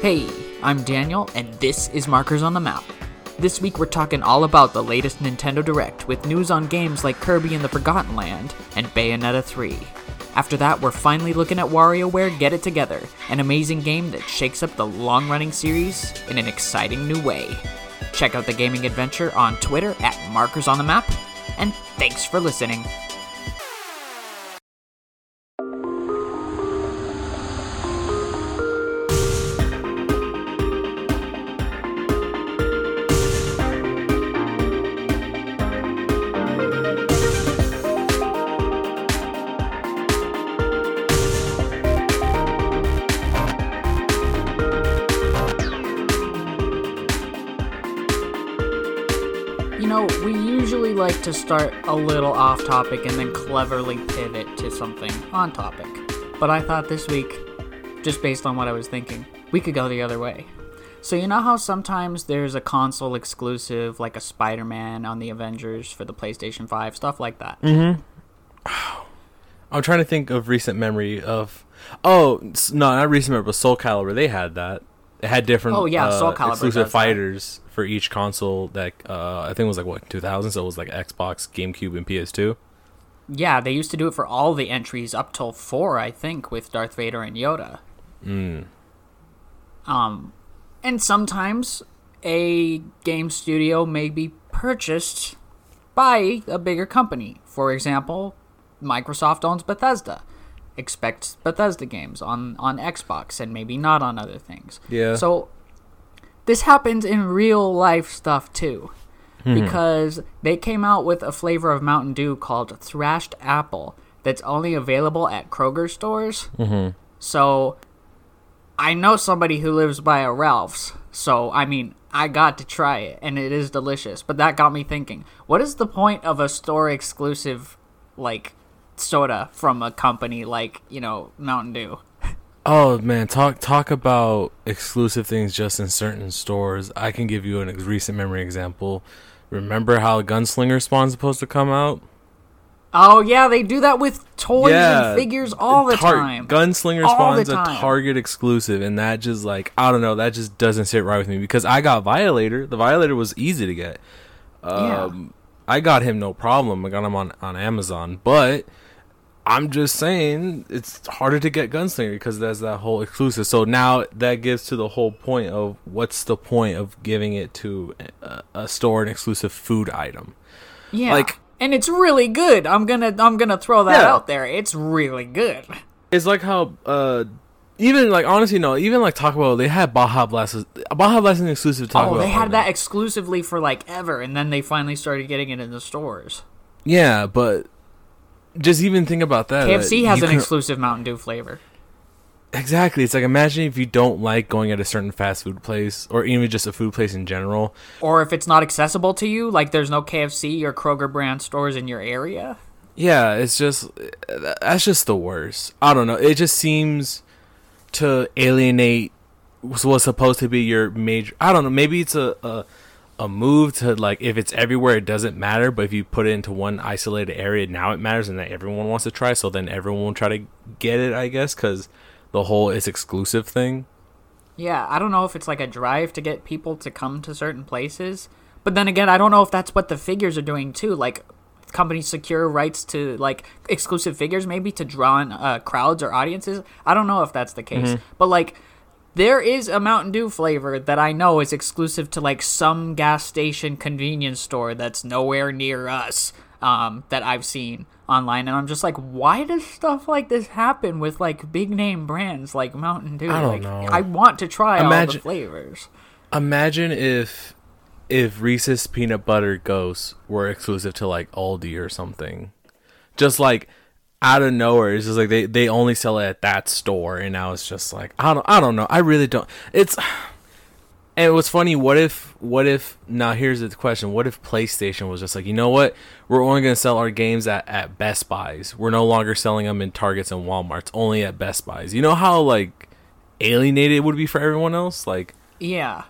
Hey, I'm Daniel, and this is Markers on the Map. This week we're talking all about the latest Nintendo Direct with news on games like Kirby and the Forgotten Land and Bayonetta 3. After that, we're finally looking at WarioWare Get It Together, an amazing game that shakes up the long running series in an exciting new way. Check out the gaming adventure on Twitter at Markers on the Map, and thanks for listening. Start a little off topic and then cleverly pivot to something on topic. But I thought this week, just based on what I was thinking, we could go the other way. So, you know how sometimes there's a console exclusive, like a Spider Man on the Avengers for the PlayStation 5, stuff like that? Mm hmm. I'm trying to think of recent memory of. Oh no, not recent memory, but Soul Calibur. They had that. It had different. Oh, yeah, uh, Soul Calibur exclusive does that. fighters for each console. That uh, I think it was like what 2000. So it was like Xbox, GameCube, and PS2. Yeah, they used to do it for all the entries up till 4, I think, with Darth Vader and Yoda. Mm. Um, and sometimes a game studio may be purchased by a bigger company. For example, Microsoft owns Bethesda. Expect Bethesda games on, on Xbox and maybe not on other things. Yeah. So this happens in real life stuff too. Because they came out with a flavor of Mountain Dew called Thrashed Apple that's only available at Kroger stores. Mm-hmm. So I know somebody who lives by a Ralph's, so I mean, I got to try it, and it is delicious. But that got me thinking: what is the point of a store exclusive, like, soda from a company like you know Mountain Dew? Oh man, talk talk about exclusive things just in certain stores. I can give you a ex- recent memory example. Remember how Gunslinger Spawn's supposed to come out? Oh yeah, they do that with toys and figures all the Tar- time. Gunslinger Spawn's a. Target exclusive, and that just like I don't know, that just doesn't sit right with me because I got Violator. The Violator was easy to get. Yeah. Um, I got him no problem. I got him on on Amazon, but I'm just saying it's harder to get Gunslinger because there's that whole exclusive. So now that gives to the whole point of what's the point of giving it to a, a store an exclusive food item? yeah, like- and it's really good. I'm gonna I'm gonna throw that Yeah. out there. It's really good. It's like how uh even like honestly no, even like Taco Bell they had Baja Blast Baja Blast is an exclusive to Taco Oh, Bell. they had that exclusively for like ever, and then they finally started getting it in the stores. Yeah, but just even think about that. KFC that uh, has an can- exclusive Mountain Dew flavor. Exactly. It's like imagine if you don't like going at a certain fast food place or even just a food place in general. Or if it's not accessible to you, like there's no KFC or Kroger brand stores in your area. Yeah, it's just that's just the worst. I don't know. It just seems to alienate what's supposed to be your major. I don't know. Maybe it's a a, a move to like if it's everywhere, it doesn't matter. But if you put it into one isolated area, now it matters, and that everyone wants to try. So then everyone will try to get it, I guess, because the whole it's exclusive thing. Yeah, I don't know if it's like a drive to get people to come to certain places. But then again, I don't know if that's what the figures are doing too. Like companies secure rights to like exclusive figures maybe to draw in uh, crowds or audiences. I don't know if that's the case. But like there is a Mountain Dew flavor that I know is exclusive to like some gas station convenience store that's nowhere near us um, that I've seen online, and I'm just like, why does stuff like this happen with like big name brands like Mountain Dew? I don't like, know. I want to try all Imagine- the flavors. Imagine if if Reese's peanut butter ghosts were exclusive to like Aldi or something. Just like out of nowhere, it's just like they, they only sell it at that store and now it's just like I don't I don't know. I really don't it's and what's funny, what if what if now here's the question, what if PlayStation was just like, you know what? We're only gonna sell our games at, at Best Buys. We're no longer selling them in Targets and Walmarts, only at Best Buys. You know how like alienated it would be for everyone else? Like Yeah.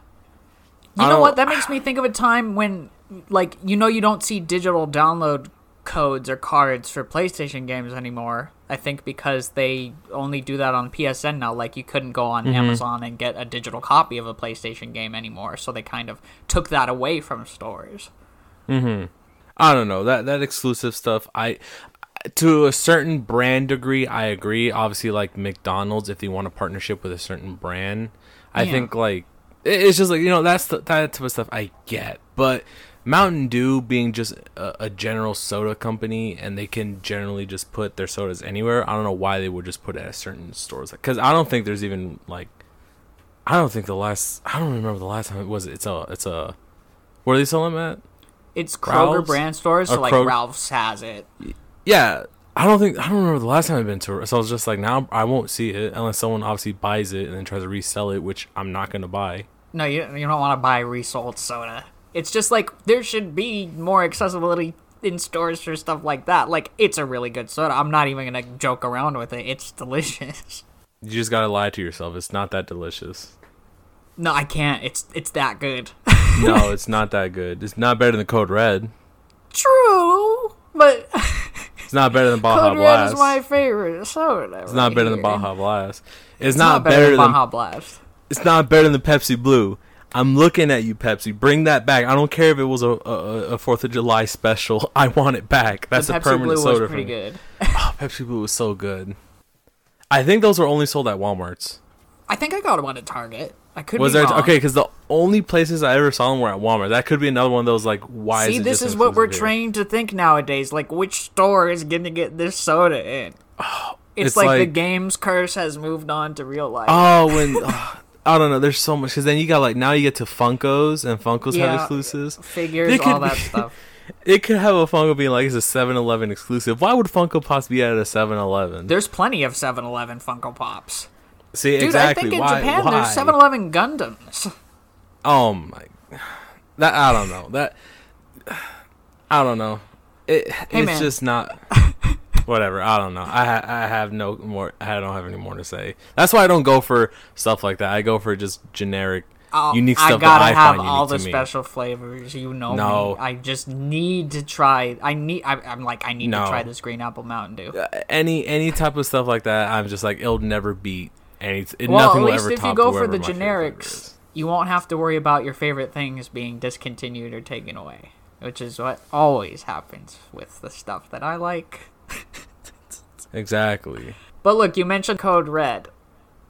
I You know what? That makes me think of a time when, like, you know, you don't see digital download codes or cards for PlayStation games anymore. I think because they only do that on PSN now. Like you couldn't go on mm-hmm. Amazon and get a digital copy of a PlayStation game anymore. So they kind of took that away from stores. Mm-hmm. I don't know that that exclusive stuff. I to a certain brand degree, I agree. Obviously, like McDonald's, if they want a partnership with a certain brand, I Yeah. think like it's just like you know that's the, that type of stuff I get. But Mountain Dew being just a, a general soda company, and they can generally just put their sodas anywhere. I don't know why they would just put it at certain stores because I don't think there's even like I don't think the last I don't remember the last time it was. It's a it's a where are they selling them at? It's Kroger Ralph's? brand stores, so like Ralph's has it. Yeah, I don't think I don't remember the last time I've been to. it. So I was just like, now I won't see it unless someone obviously buys it and then tries to resell it, which I'm not gonna buy. No, you you don't want to buy resold soda. It's just like there should be more accessibility in stores for stuff like that. Like it's a really good soda. I'm not even gonna joke around with it. It's delicious. You just gotta lie to yourself. It's not that delicious. No, I can't. It's it's that good. No, it's not that good. It's not better than the Code Red. True, but It's not better than Baja Code Red is my favorite soda. it's not better than Baja Blast. It's, It's not, better, than, Baja Blast. it's not better than the Pepsi Blue. I'm looking at you, Pepsi. Bring that back. I don't care if it was a a, a Fourth of July special. I want it back. That's a permanent Blue soda was pretty good. Oh, Pepsi Blue was so good. I think those were only sold at WalMarts. I think I got one at Target. I could Was be there wrong. okay? Because the only places I ever saw them were at Walmart. That could be another one of those like why See, is this is what we're here? trained to think nowadays. Like, which store is going to get this soda in? it's, it's like, the game's curse has moved on to real life. Oh, when oh, I don't know. There's so much because then you got like now you get to Funkos and Funkos have exclusives. Figures, They all that stuff. It could have a Funko being like it's a 7-Eleven exclusive. Why would Funko Pops be at a 7-Eleven? There's plenty of 7-Eleven Funko Pops. See Dude, exactly I think in why? Japan why? there's 7-Eleven Gundams. Oh my, that I don't know that. I don't know. It it's man. just not. Whatever. I don't know. I ha- I have no more. I don't have any more to say. That's why I don't go for stuff like that. I go for just generic, Oh, unique I stuff gotta that I have all the special flavors. You know No. me. I just need to try. I need. I, I'm like, I need No. to try this green apple Mountain Dew. Uh, Any any type of stuff like that, I'm just like it'll never beat any. It, well, nothing at will least if you go for the my favorite flavor generics, you won't have to worry about your favorite things being discontinued or taken away, which is what always happens with the stuff that I like. Exactly. But look, you mentioned Code Red,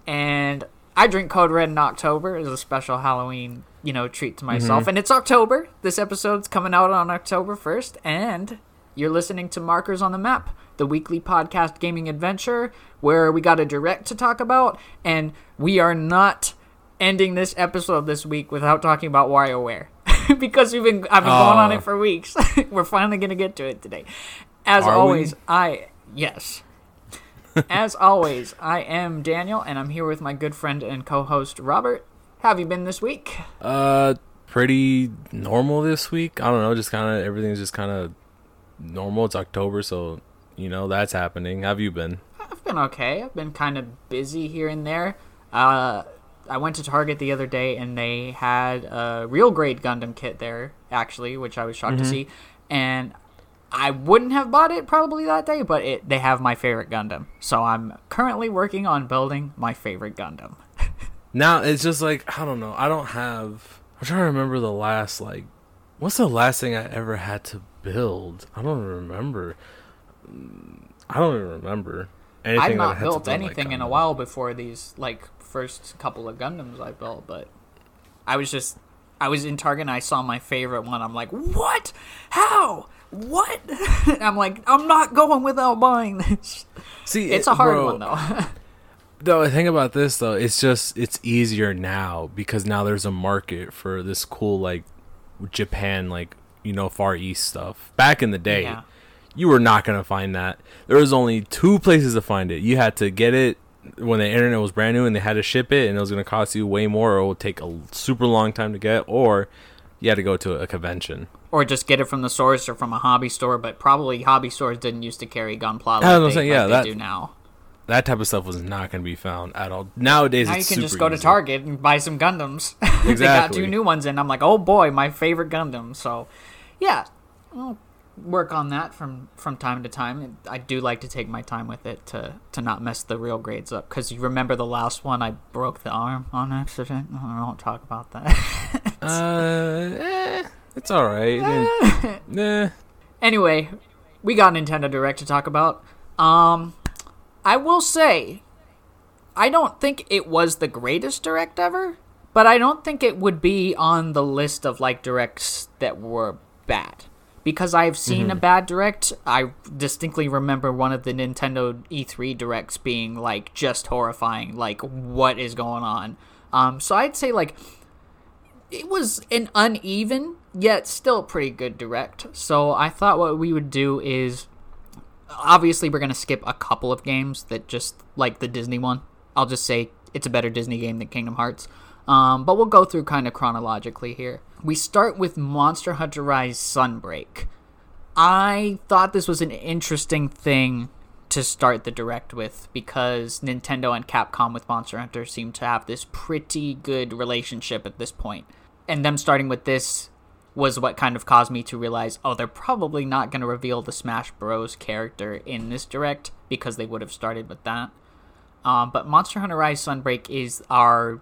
and I drink Code Red in October as a special Halloween, you know, treat to myself. Mm-hmm. And it's October. This episode's coming out on October 1st, and you're listening to Markers on the Map, the weekly podcast gaming adventure where we got a direct to talk about, and we are not ending this episode this week without talking about WarioWare. because we've been I've been going on Oh. it for weeks. We're finally gonna get to it today. As Are we? always, I yes. As always, I am Daniel, and I'm here with my good friend and co-host Robert. How have you been this week? Uh, pretty normal this week. I don't know. Just kind of everything's just kind of normal. It's October, so you know that's happening. How have you been? I've been okay. I've been kind of busy here and there. Uh, I went to Target the other day, and they had a real grade Gundam kit there, actually, which I was shocked to see. And I wouldn't have bought it probably that day, but it they have my favorite Gundam, so I'm currently working on building my favorite Gundam. Now it's just like I don't know. I don't have. I'm trying to remember the last like. What's the last thing I ever had to build? I don't remember. I don't even remember anything. I've not built build, like, anything in a while before these like first couple of Gundams I built, but I was just I was in Target and I saw my favorite one. I'm like, what? How? What? I'm like, I'm not going without buying this. See, It's a hard bro, one though. The thing about this though, it's just it's easier now because now there's a market for this cool like Japan like you know Far East stuff. Back in the day, Yeah. you were not gonna find that. There was only two places to find it. You had to get it when the internet was brand new and they had to ship it, and it was gonna cost you way more, or it would take a super long time to get, or you had to go to a convention. or just get it from the source or from a hobby store, but probably hobby stores didn't used to carry Gunpla like, I was they, saying, yeah, like that- they do now. That type of stuff was not gonna be found at all. Nowadays, Now you can just go to. Target and buy some Gundams. they got two new ones and I'm like, oh boy, my favorite Gundam. So, yeah, well, work on that from from time to time. I do like to take my time with it to to not mess the real grades up. Because you remember the last one, I broke the arm on accident. I won't talk about that. uh, eh, it's all right. eh. Anyway, we got Nintendo Direct to talk about. Um, I will say, I don't think it was the greatest Direct ever, but I don't think it would be on the list of like directs that were bad because I've seen mm-hmm. a bad direct. I distinctly remember one of the Nintendo E3 directs being like just horrifying. Like, what is going on? Um, so I'd say like it was an uneven yet still pretty good direct. So I thought what we would do is obviously we're gonna skip a couple of games that just like the Disney one. I'll just say it's a better Disney game than Kingdom Hearts. Um, but we'll go through kind of chronologically here. We start with Monster Hunter Rise Sunbreak. I thought this was an interesting thing to start the direct with because Nintendo and Capcom with Monster Hunter seem to have this pretty good relationship at this point. And them starting with this was what kind of caused me to realize, oh, they're probably not going to reveal the Smash Bros. character in this direct because they would have started with that. Um, but Monster Hunter Rise Sunbreak is our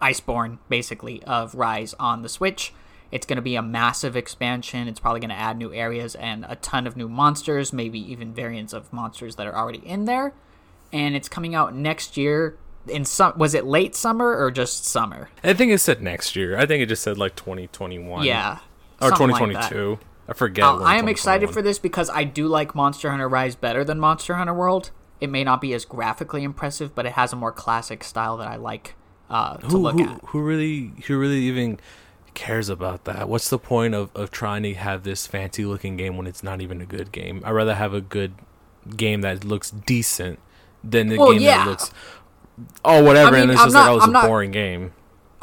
Iceborne, basically, of Rise on the Switch. It's going to be a massive expansion. It's probably going to add new areas and a ton of new monsters, maybe even variants of monsters that are already in there. And it's coming out next year. In some, was it late summer or just summer? I think it said next year. I think it just said like 2021. Yeah, or 2022. Like I forget. Uh, I am excited for this because I do like Monster Hunter Rise better than Monster Hunter World. It may not be as graphically impressive, but it has a more classic style that I like uh, to who, look who, at. Who really, who really even cares about that? What's the point of, of trying to have this fancy looking game when it's not even a good game? I'd rather have a good game that looks decent than the well, game yeah. that looks oh whatever, I mean, and it's I'm just not, like oh, it's I'm a not, boring game.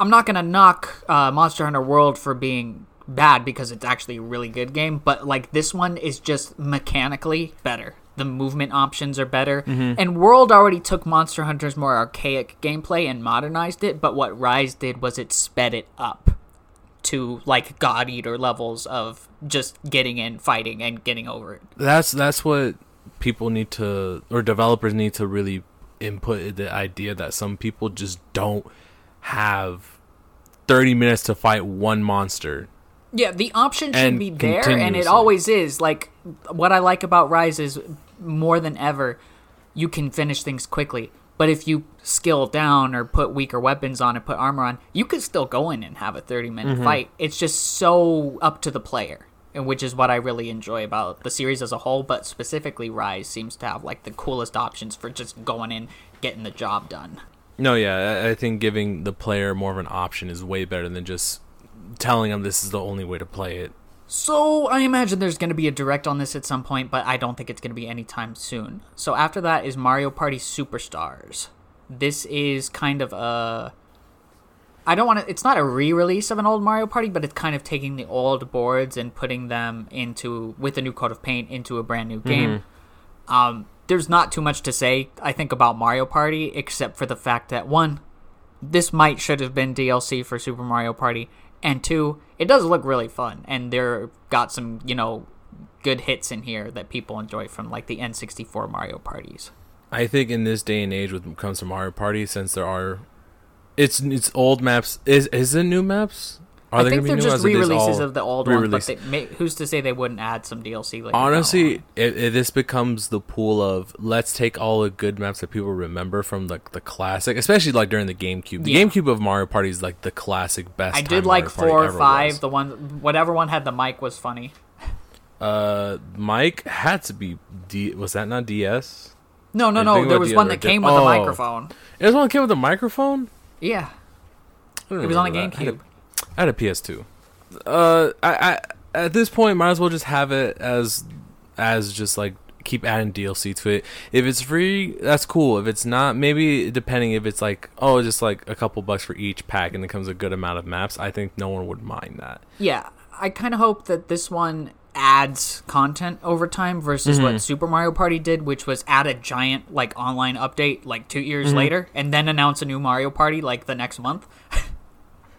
I'm not gonna knock uh, Monster Hunter World for being bad because it's actually a really good game, but like this one is just mechanically better the movement options are better. Mm-hmm. And World already took Monster Hunter's more archaic gameplay and modernized it, but what Rise did was it sped it up to like God Eater levels of just getting in, fighting, and getting over it. That's that's what people need to or developers need to really input the idea that some people just don't have 30 minutes to fight one monster yeah, the option should be there, and it always is. Like what I like about Rise is more than ever, you can finish things quickly. But if you skill down or put weaker weapons on and put armor on, you could still go in and have a 30 minute mm-hmm. fight. It's just so up to the player, and which is what I really enjoy about the series as a whole, but specifically Rise seems to have like the coolest options for just going in, getting the job done. No, yeah, I think giving the player more of an option is way better than just telling them this is the only way to play it. So I imagine there's going to be a direct on this at some point, but I don't think it's going to be anytime soon. So after that is Mario Party Superstars. This is kind of a I don't want to it's not a re-release of an old Mario Party, but it's kind of taking the old boards and putting them into with a new coat of paint into a brand new game. Mm-hmm. Um there's not too much to say I think about Mario Party except for the fact that one this might should have been DLC for Super Mario Party and two, it does look really fun, and they're got some you know good hits in here that people enjoy from like the N64 Mario parties. I think in this day and age, when it comes to Mario Party, since there are, it's it's old maps. Is is it new maps? Are I think they're just re-releases of the old re-release? ones, but may, who's to say they wouldn't add some DLC? Like Honestly, this becomes the pool of let's take all the good maps that people remember from the the classic, especially like during the GameCube. The yeah. GameCube of Mario Party is like the classic best. I did like four or five. Was. The one, whatever one had the mic was funny. Uh, Mike had to be D. Was that not DS? No, no, no. There was one that came with oh. a microphone. It was one that came with a microphone. Yeah, it was on the GameCube. I had a PS2. Uh, I, I at this point might as well just have it as as just like keep adding DLC to it. If it's free, that's cool. If it's not, maybe depending if it's like oh, just like a couple bucks for each pack and it comes a good amount of maps, I think no one would mind that. Yeah, I kind of hope that this one adds content over time versus mm-hmm. what Super Mario Party did, which was add a giant like online update like two years mm-hmm. later and then announce a new Mario Party like the next month.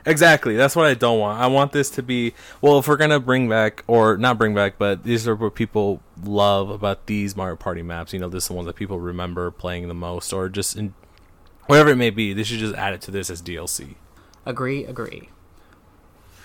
Exactly. That's what I don't want. I want this to be well. If we're gonna bring back or not bring back, but these are what people love about these Mario Party maps. You know, this is the ones that people remember playing the most, or just in whatever it may be. They should just add it to this as DLC. Agree, agree.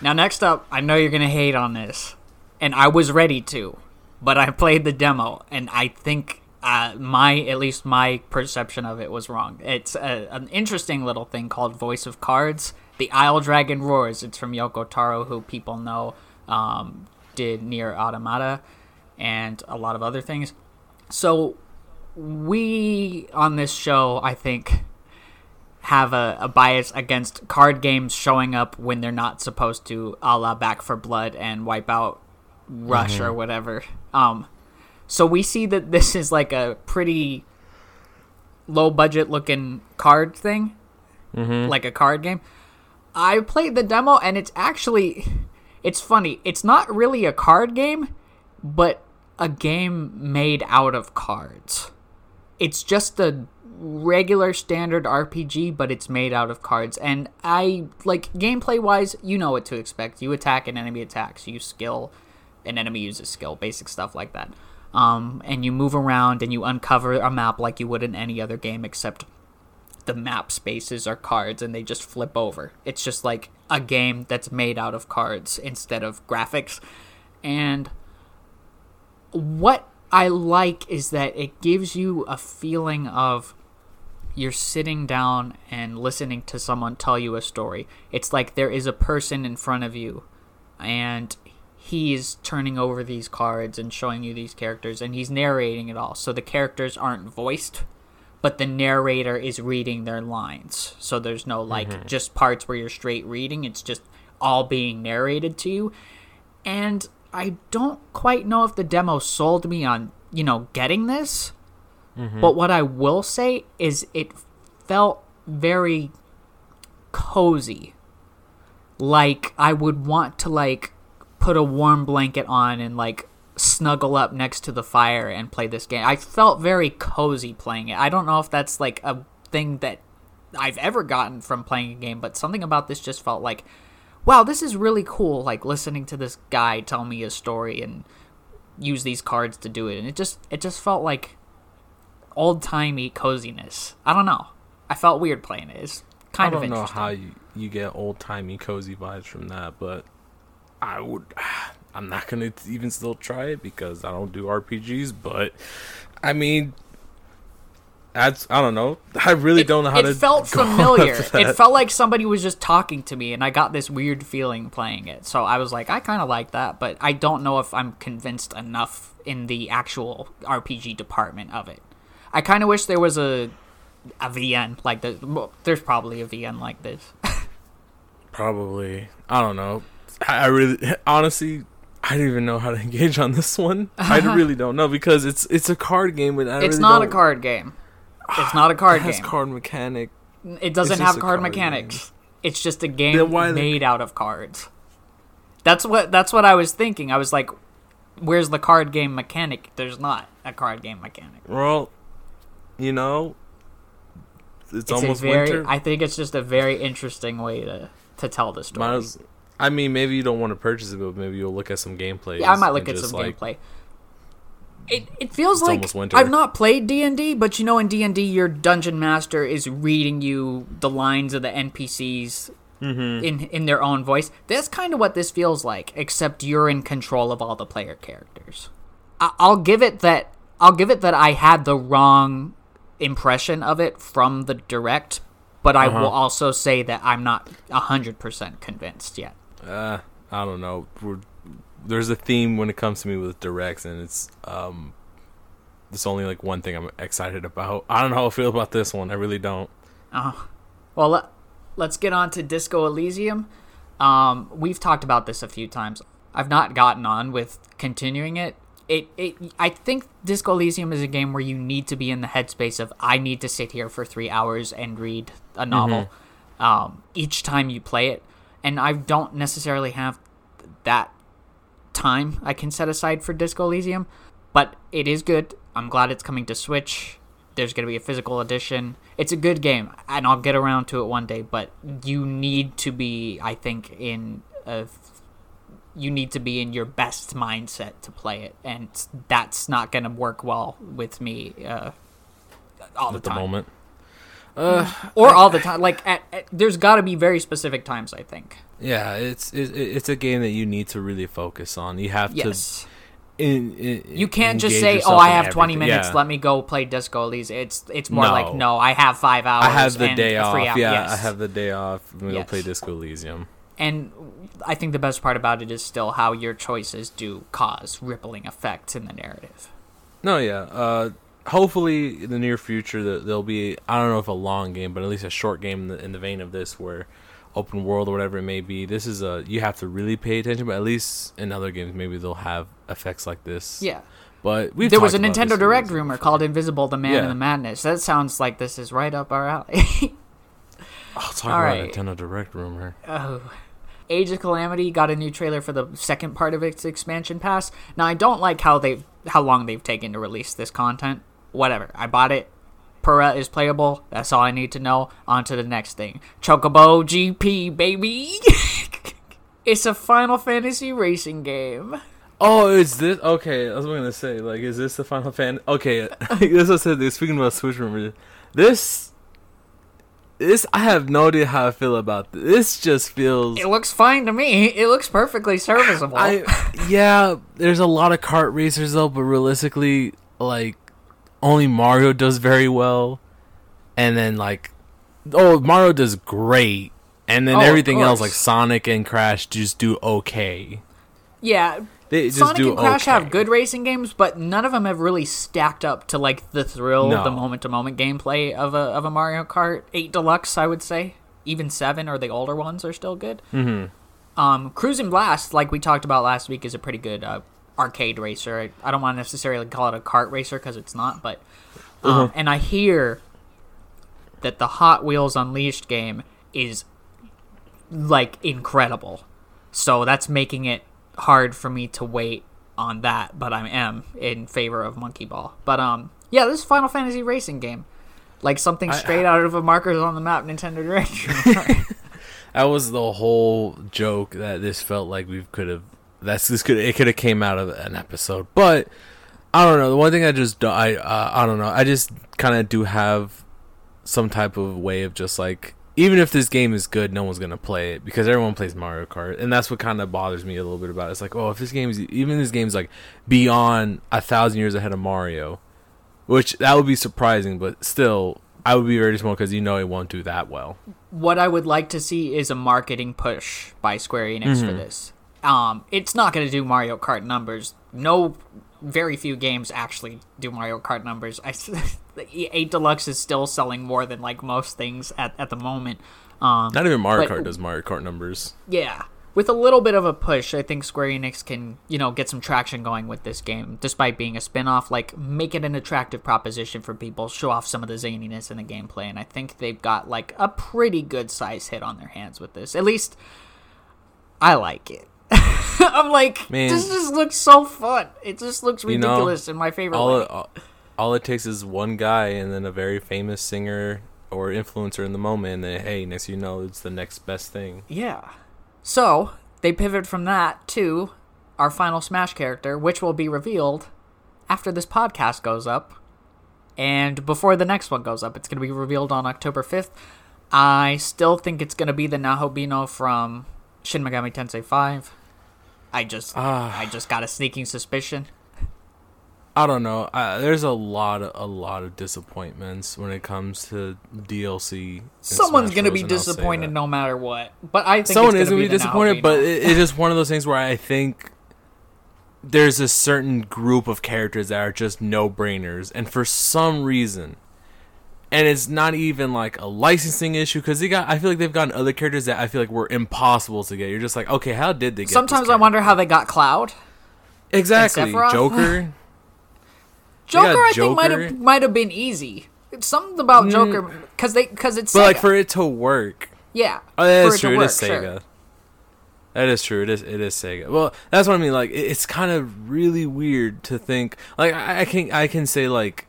Now, next up, I know you're gonna hate on this, and I was ready to, but I played the demo, and I think uh, my at least my perception of it was wrong. It's a, an interesting little thing called Voice of Cards. The Isle Dragon Roars. It's from Yoko Taro, who people know um, did NieR Automata and a lot of other things. So we on this show, I think, have a, a bias against card games showing up when they're not supposed to, a la Back 4 Blood and Wipeout Rush or whatever. Um, so we see that this is like a pretty low budget looking card thing, like a card game. I played the demo and it's actually it's funny. It's not really a card game, but a game made out of cards. It's just a regular standard RPG, but it's made out of cards. And I like gameplay wise, you know what to expect. You attack an enemy attacks, you skill, an enemy uses skill, basic stuff like that. Um, and you move around and you uncover a map like you would in any other game, except the map spaces are cards and they just flip over. It's just like a game that's made out of cards instead of graphics. And what I like is that it gives you a feeling of you're sitting down and listening to someone tell you a story. It's like there is a person in front of you and he's turning over these cards and showing you these characters and he's narrating it all. So the characters aren't voiced, but the narrator is reading their lines. So there's no like mm-hmm. just parts where you're straight reading, it's just all being narrated to you. And I don't quite know if the demo sold me on, you know, getting this. Mm-hmm. But what I will say is it felt very cozy. Like I would want to like put a warm blanket on and like snuggle up next to the fire and play this game. I felt very cozy playing it. I don't know if that's like a thing that I've ever gotten from playing a game, but something about this just felt like, wow, this is really cool. Like listening to this guy tell me a story and use these cards to do it, and it just it just felt like old timey coziness. I don't know. I felt weird playing it. It's kind I of don't know interesting. how you, you get old timey cozy vibes from that, but I would. I'm not gonna even still try it because I don't do RPGs. But I mean, that's I don't know. I really it, don't know how it to. felt go familiar. It felt like somebody was just talking to me, and I got this weird feeling playing it. So I was like, I kind of like that, but I don't know if I'm convinced enough in the actual RPG department of it. I kind of wish there was a a VN like this. Well, there's probably a VN like this. Probably. I don't know. I really, honestly, I don't even know how to engage on this one. I uh-huh. really don't know because it's it's a card game, and I it's really not a don't- card game. It's ah, not a card game. It has game. card mechanic. It doesn't have card card mechanics. It's just a game Then why the- made out of cards. That's what that's what I was thinking. I was like, where's the card game mechanic? There's not a card game mechanic. Well, you know, it's, It's almost very winter. I think it's just a very interesting way to to tell the story. Might as, I mean, maybe you don't want to purchase it, but maybe you'll look at some gameplay. yeah, I might look at some gameplay. It, it feels It's like. I've not played D and D, but you know, in D and D, your dungeon master is reading you the lines of the NPCs Mm-hmm. in in their own voice. That's kind of what this feels like, except you're in control of all the player characters. I, I'll give it that. I'll give it that I had the wrong impression of it from the direct, but I Uh-huh. will also say that I'm not hundred percent convinced yet. Uh, I don't know. We're, there's a theme when it comes to me with directs, and it's um, there's only like one thing I'm excited about. I don't know how I feel about this one. I really don't. Well, let, let's get on to Disco Elysium. Um, we've talked about this a few times. I've not gotten on with continuing it. It, it. I think Disco Elysium is a game where you need to be in the headspace of I need to sit here for three hours and read a novel um, each time you play it, and I don't necessarily have that time I can set aside for Disco Elysium, but it is good. I'm glad it's coming to Switch. there's going to be a physical edition. It's a good game, and I'll get around to it one day. But you need to be, I think, in a you need to be in your best mindset to play it, and that's not going to work well with me uh, all the at the time, moment. or all the time. Like, at, at, there's got to be very specific times. I think. Yeah, it's it, it's a game that you need to really focus on. You have Yes. to. In, in, You can't just say, "Oh, I have 20 everything." minutes. Yeah. Let me go play Disco Elysium." It's it's more No. like, "No, I have five hours." I have the day off. Yeah. Yes. I have the day off. Gonna Yes. go play Disco Elysium. And I think the best part about it is still how your choices do cause rippling effects in the narrative. No, yeah. Uh, hopefully, in the near future, there'll be I don't know if a long game, but at least a short game in the, in the vein of this, where open world or whatever it may be. This is a you have to really pay attention, but at least in other games, maybe they'll have effects like this. Yeah. But we've there was a Nintendo Direct rumor called Invisible the Man Yeah. in the Madness. That sounds like this is right up our alley. I'll talk All about right. Nintendo Direct rumor. oh. Age of Calamity got a new trailer for the second part of its expansion pass. Now I don't like how they've how long they've taken to release this content. Whatever. I bought it. Purah is playable. That's all I need to know. On to the next thing. Chocobo GP, baby. it's a Final Fantasy racing game. Oh, is this okay? I was gonna say, like, is this the Final Fan? Okay, this I said. Speaking about Switch rumors, this, this I have no idea how I feel about this. This just feels. It looks fine to me. It looks perfectly serviceable. I yeah, there's a lot of kart racers though, but realistically, like, only Mario does very well, and then like, oh, Mario does great, and then Oh, everything else like Sonic and Crash just do okay. yeah, They just Sonic and Crash okay. have good racing games, but none of them have really stacked up to like the thrill, No. the moment to moment gameplay of a of a Mario Kart Eight Deluxe. I would say even seven or the older ones are still good. Mm-hmm. Um, Cruis'n Blast, like we talked about last week, is a pretty good uh, arcade racer. I, I don't want to necessarily call it a kart racer because it's not, but um, Mm-hmm. and I hear that the Hot Wheels Unleashed game is like incredible. So that's making it hard for me to wait on that, but I am in favor of Monkey Ball. But um yeah, this is Final Fantasy racing game. Like something straight out of a markers on the map Nintendo Direct. That was the whole joke that this felt like we could have. That's this could it could have came out of an episode, but I don't know. The one thing I just I uh, I don't know. I just kind of do have some type of way of just like even if this game is good, no one's gonna play it because everyone plays Mario Kart, and that's what kind of bothers me a little bit about it. It's like, oh, if this game is even this game's like beyond a thousand years ahead of Mario, which that would be surprising, but still, I would be very disappointed because you know it won't do that well. what I would like to see is a marketing push by Square Enix Mm-hmm. for this. Um, it's not going to do Mario Kart numbers. No, very few games actually do Mario Kart numbers. I, 8 Deluxe is still selling more than like most things at, at the moment. Um, Not even Mario But- Kart does Mario Kart numbers. yeah, with a little bit of a push, I think Square Enix can you know get some traction going with this game, despite being a spin-off. Like make it an attractive proposition for people, show off some of the zaniness in the gameplay, and I think they've got like a pretty good size hit on their hands with this. At least I like it. I'm like, Man. this just looks so fun. It just looks You know, ridiculous in my favorite All way. all, all it takes is one guy and then a very famous singer or influencer in the moment, and then hey, next you know, it's the next best thing. Yeah. So they pivot from that to our final Smash character, which will be revealed after this podcast goes up and before the next one goes up. It's going to be revealed on October 5th. I still think it's going to be the Nahobino from Shin Megami Tensei 5. I just Ah. I just got a sneaking suspicion. I don't know. I, there's a lot of a lot of disappointments when it comes to DLC. Someone's going to be and I'll say disappointed no matter what. But I think Someone it's is gonna be the disappointed, but it, it's just one of those things where I think there's a certain group of characters that are just no brainers, and for some reason, and it's not even like a licensing issue because they got. I feel like they've gotten other characters that I feel like were impossible to get. You're just like, okay, how did they get? Sometimes I wonder how they got Cloud. exactly Joker. Joker, I think might have might have been easy. It's something about Joker because they because it's Mm. But like for it to work, yeah. Oh, that for is true. It is Sega. sure. That is true. It is. It is Sega. Well, that's what I mean. Like, it's kind of really weird to think. Like, I, I can I can say like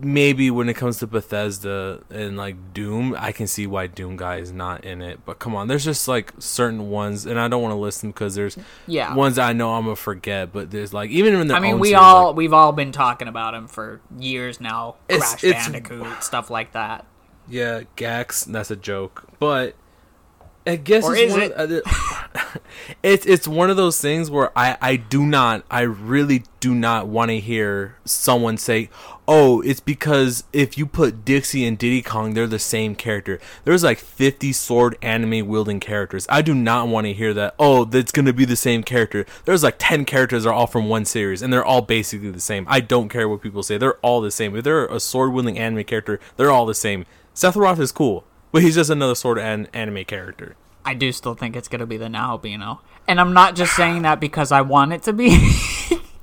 maybe when it comes to Bethesda and like Doom, I can see why Doom guy is not in it. But come on, there's just like certain ones, and I don't want to list them because there's Yeah. ones I know I'm gonna forget. But there's like even in their I mean, we series, all like, we've all been talking about him for years now. It's- Crash it's- Bandicoot, stuff like that. yeah Gax. That's a joke, but I guess Or it's is one it? Of, uh, it's it's one of those things where I I do not I really do not want to hear someone say, "Oh, it's because if you put Dixie and Diddy Kong, they're the same character." There's like 50 sword anime wielding characters. I do not want to hear that. Oh, that's gonna be the same character. There's like 10 characters are all from one series, and they're all basically the same. I don't care what people say. They're all the same. If they're a sword wielding anime character, they're all the same. Sephiroth is cool, but he's just another sword an- anime character. I do still think it's gonna be the Nahobino, and I'm not just saying that because I want it to be.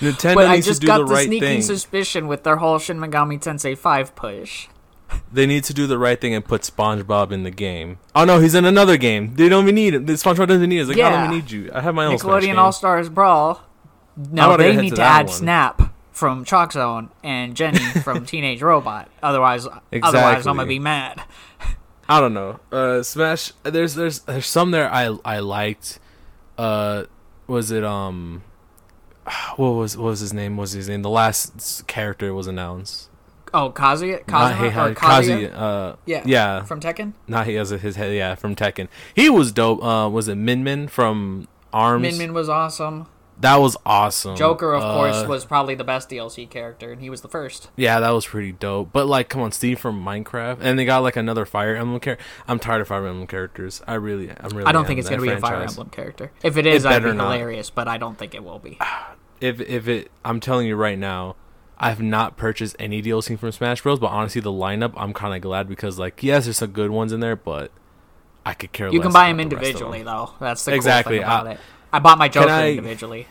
Nintendo but I just do got the the right sneaking thing. suspicion with their whole Shin Megami Tensei 5 push. They need to do the right thing and put SpongeBob in the game. Oh no, he's in another game. They don't even need him. SpongeBob doesn't need us. Like, I don't even need you. I have my own Nickelodeon. All Stars Brawl. No, they need to to add one. Snap from ChalkZone and Jenny from Teenage Robot. Otherwise, otherwise I'm gonna be mad. I don't know. Uh, Smash. There's there's there's some there I I liked. Uh, was it um, what was what was his name? What was his name? The last character was announced. Oh, Kazuya, Heihachi- or Kazuya, Kazuya. Uh, yeah, yeah. from Tekken. Not he has his head. Yeah, from Tekken. He was dope. Uh, was it Min Min from Arms? Min Min was awesome. That was awesome. Joker, of Uh, course, was probably the best DLC character, and he was the first. Yeah, that was pretty dope. But like, come on, Steve from Minecraft, and they got like another Fire Emblem character. I'm tired of Fire Emblem characters. I really, I'm really. I don't think it's gonna be a Fire. Emblem character. If it is, It I'd be not. hilarious, but I don't think it will be. If if it, I'm telling you right now, I've not purchased any DLC from Smash Bros. But honestly, the lineup, I'm kind of glad because like, yes, there's some good ones in there, but I could care. You can buy them the rest of individually, them. though. That's the Exactly, cool thing about I- it. I bought my Joker can I- individually.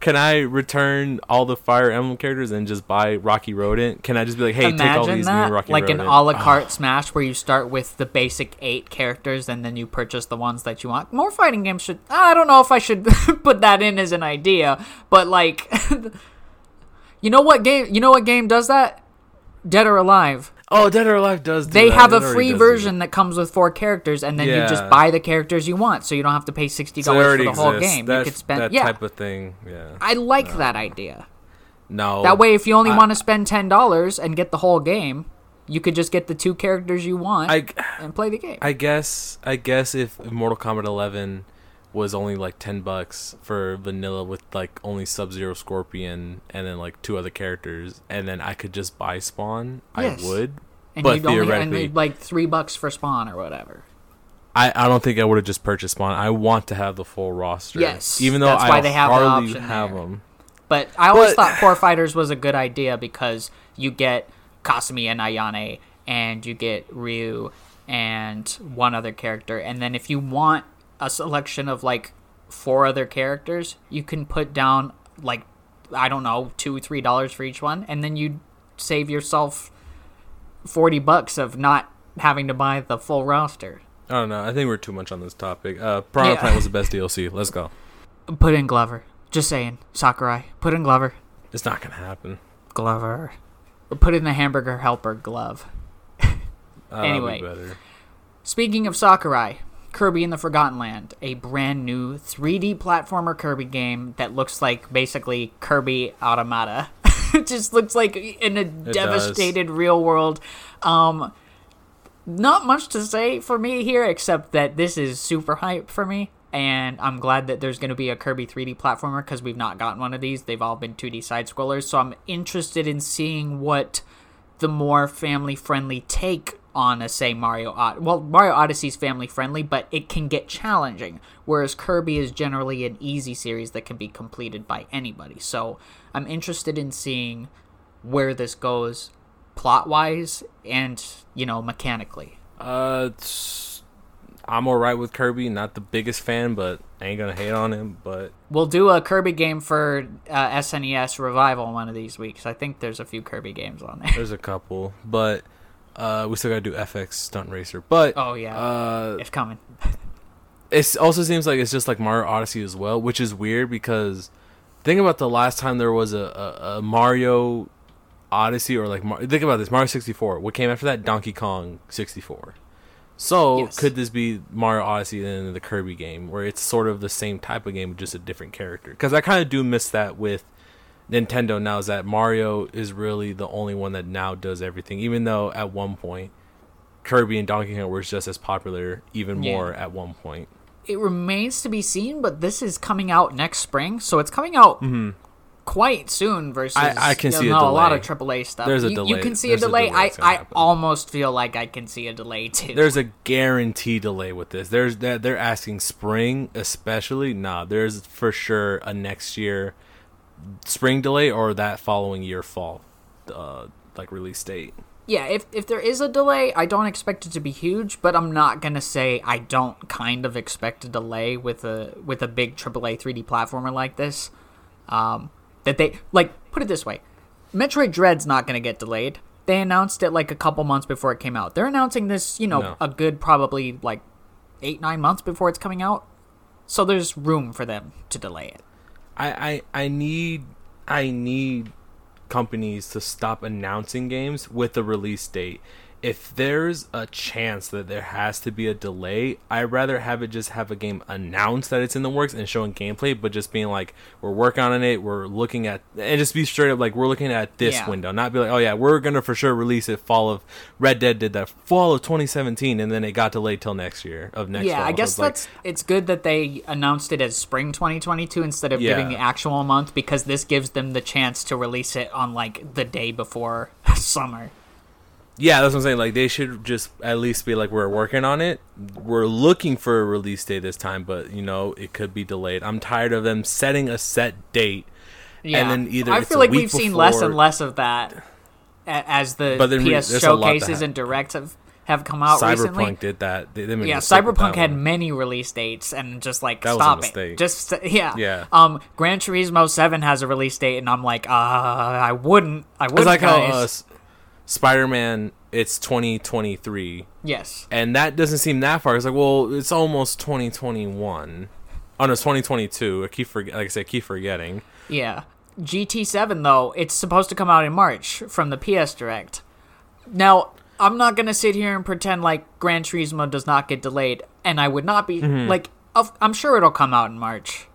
Can I return all the Fire Emblem characters and just buy Rocky Rodent? Can I just be like, hey, take all these that, new Rocky Rodent." like an Rodent? a la carte Smash, where you start with the basic eight characters and then you purchase the ones that you want. More fighting games should. I don't know if I should put that in as an idea, but like, you know what game? You know what game does that? Dead or Alive. Oh, Dead or Alive does. Do They that. have It a free version that comes with four characters, and then you just buy the characters you want, so you don't have to pay sixty that. So dollars for the whole game. That, you could spend that yeah. type of thing. Yeah. I like that idea. No. That way, if you only I- want to spend ten dollars and get the whole game, you could just get the two characters you want I, and play the game. I guess I guess if Mortal Kombat 11 was only like 10 bucks for vanilla with like only Sub-Zero Scorpion and then like two other characters and then I could just buy Spawn, Yes. I would. and but only theoretically- they'd like three bucks for spawn or whatever. I, I don't think I would have just purchased Spawn. I want to have the full roster. Yes, Even though that's I why they have the hardly option have there. them. But I always But- thought Core Fighters was a good idea because you get Kasumi and Ayane, and you get Ryu and one other character, and then if you want a selection of like four other characters, you can put down like I don't know two three dollars for each one, and then you save yourself forty bucks of not having to buy the full roster. I don't know. I think we're too much on this topic. Uh, Piranha Yeah. Plant was the best DLC. Let's go. Put in Glover. Just saying, Sakurai. Put in Glover. It's not gonna happen. Glover. Put in the hamburger helper glove. Be Anyway. better. Speaking of Sakurai, Kirby in the Forgotten Land, a brand new 3D platformer Kirby game that looks like basically Kirby Automata. it just looks like in a does. devastated real world. Um, not much to say for me here, except that this is super hype for me. And I'm glad that there's going to be a Kirby 3D platformer because we've not gotten one of these. They've all been 2D side scrollers. So I'm interested in seeing what the more family friendly take on a say Mario Od- well Mario Odyssey's family friendly but it can get challenging whereas Kirby is generally an easy series that can be completed by anybody so I'm interested in seeing where this goes plot wise and you know mechanically Uh, I'm alright with Kirby. Not the biggest fan, but I ain't gonna hate on him. But we'll do a Kirby game for uh, SNES revival one of these weeks I think there's a few Kirby games on there there's a couple. But uh, we still gotta do FX Stunt Racer. But oh yeah uh, it's coming it also seems like it's just like Mario Odyssey as well, which is weird because think about the last time there was a, a, a Mario Odyssey or like Mar- think about this Mario 64. What came after that? Donkey Kong 64. So Yes. could this be Mario Odyssey and the Kirby game, where it's sort of the same type of game, just a different character? Because I kind of do miss that with Nintendo now. Is that Mario is really the only one that now does everything, even though at one point Kirby and Donkey Kong were just as popular, even Yeah. more at one point. It remains to be seen, but this is coming out next spring, so it's coming out quite soon. Versus, Mm-hmm. I- I can see a know, a lot delay. of AAA stuff. There's a you, You can see There's a a delay. delay I, I happen. almost feel like I can see a delay too. There's a guarantee delay with this. There's that they're asking spring, especially. Nah, there's for sure a next year spring delay or that following year fall, uh, like release date. Yeah, if if there is a delay, I don't expect it to be huge, but I'm not gonna say I don't kind of expect a delay with a with a big AAA 3D platformer like this. Um, that they like put it this way, Metroid Dread's not gonna get delayed. They announced it like a couple months before it came out. They're announcing this, you know, No. a good probably like eight nine months before it's coming out. So there's room for them to delay it. I, I I need I need companies to stop announcing games with a release date. If there's a chance that there has to be a delay, I'd rather have it just have a game announced that it's in the works and showing gameplay, but just being like, we're working on it, we're looking at, and just be straight up like, we're looking at this Yeah. window, not be like, oh yeah, we're gonna for sure release it fall of Red Dead did that fall of 2017, and then it got delayed till next year of next. yeah, fall. I So guess like, that's it's good that they announced it as spring 2022 instead of giving the actual month because this gives them the chance to release it on like the day before summer. Yeah, that's what I'm saying. Like they should just at least be like, we're working on it. We're looking for a release date this time, but you know it could be delayed. I'm tired of them setting a set date. Yeah, And then either I it's feel like we've seen less and less of that as the But then PS there's a lot that showcases and directs have have come out Cyberpunk recently. Cyberpunk did that. They, they Yeah, Cyberpunk had one. many release dates and just like That was a stop it. Just yeah, Yeah. Um, Gran Turismo Seven has a release date, and I'm like, uh, I wouldn't, I wouldn't, like how guys. uh, S- Spider-Man. It's 2023, yes, and that doesn't seem that far. It's like, well, it's almost 2021. Oh no, it's 2022. I keep forget. Like I said, I keep forgetting. Yeah. GT7 though, it's supposed to come out in March from the PS Direct. Now, I'm not going to sit here and pretend like Gran Turismo does not get delayed and I would not be Mm-hmm. like I'm sure it'll come out in March.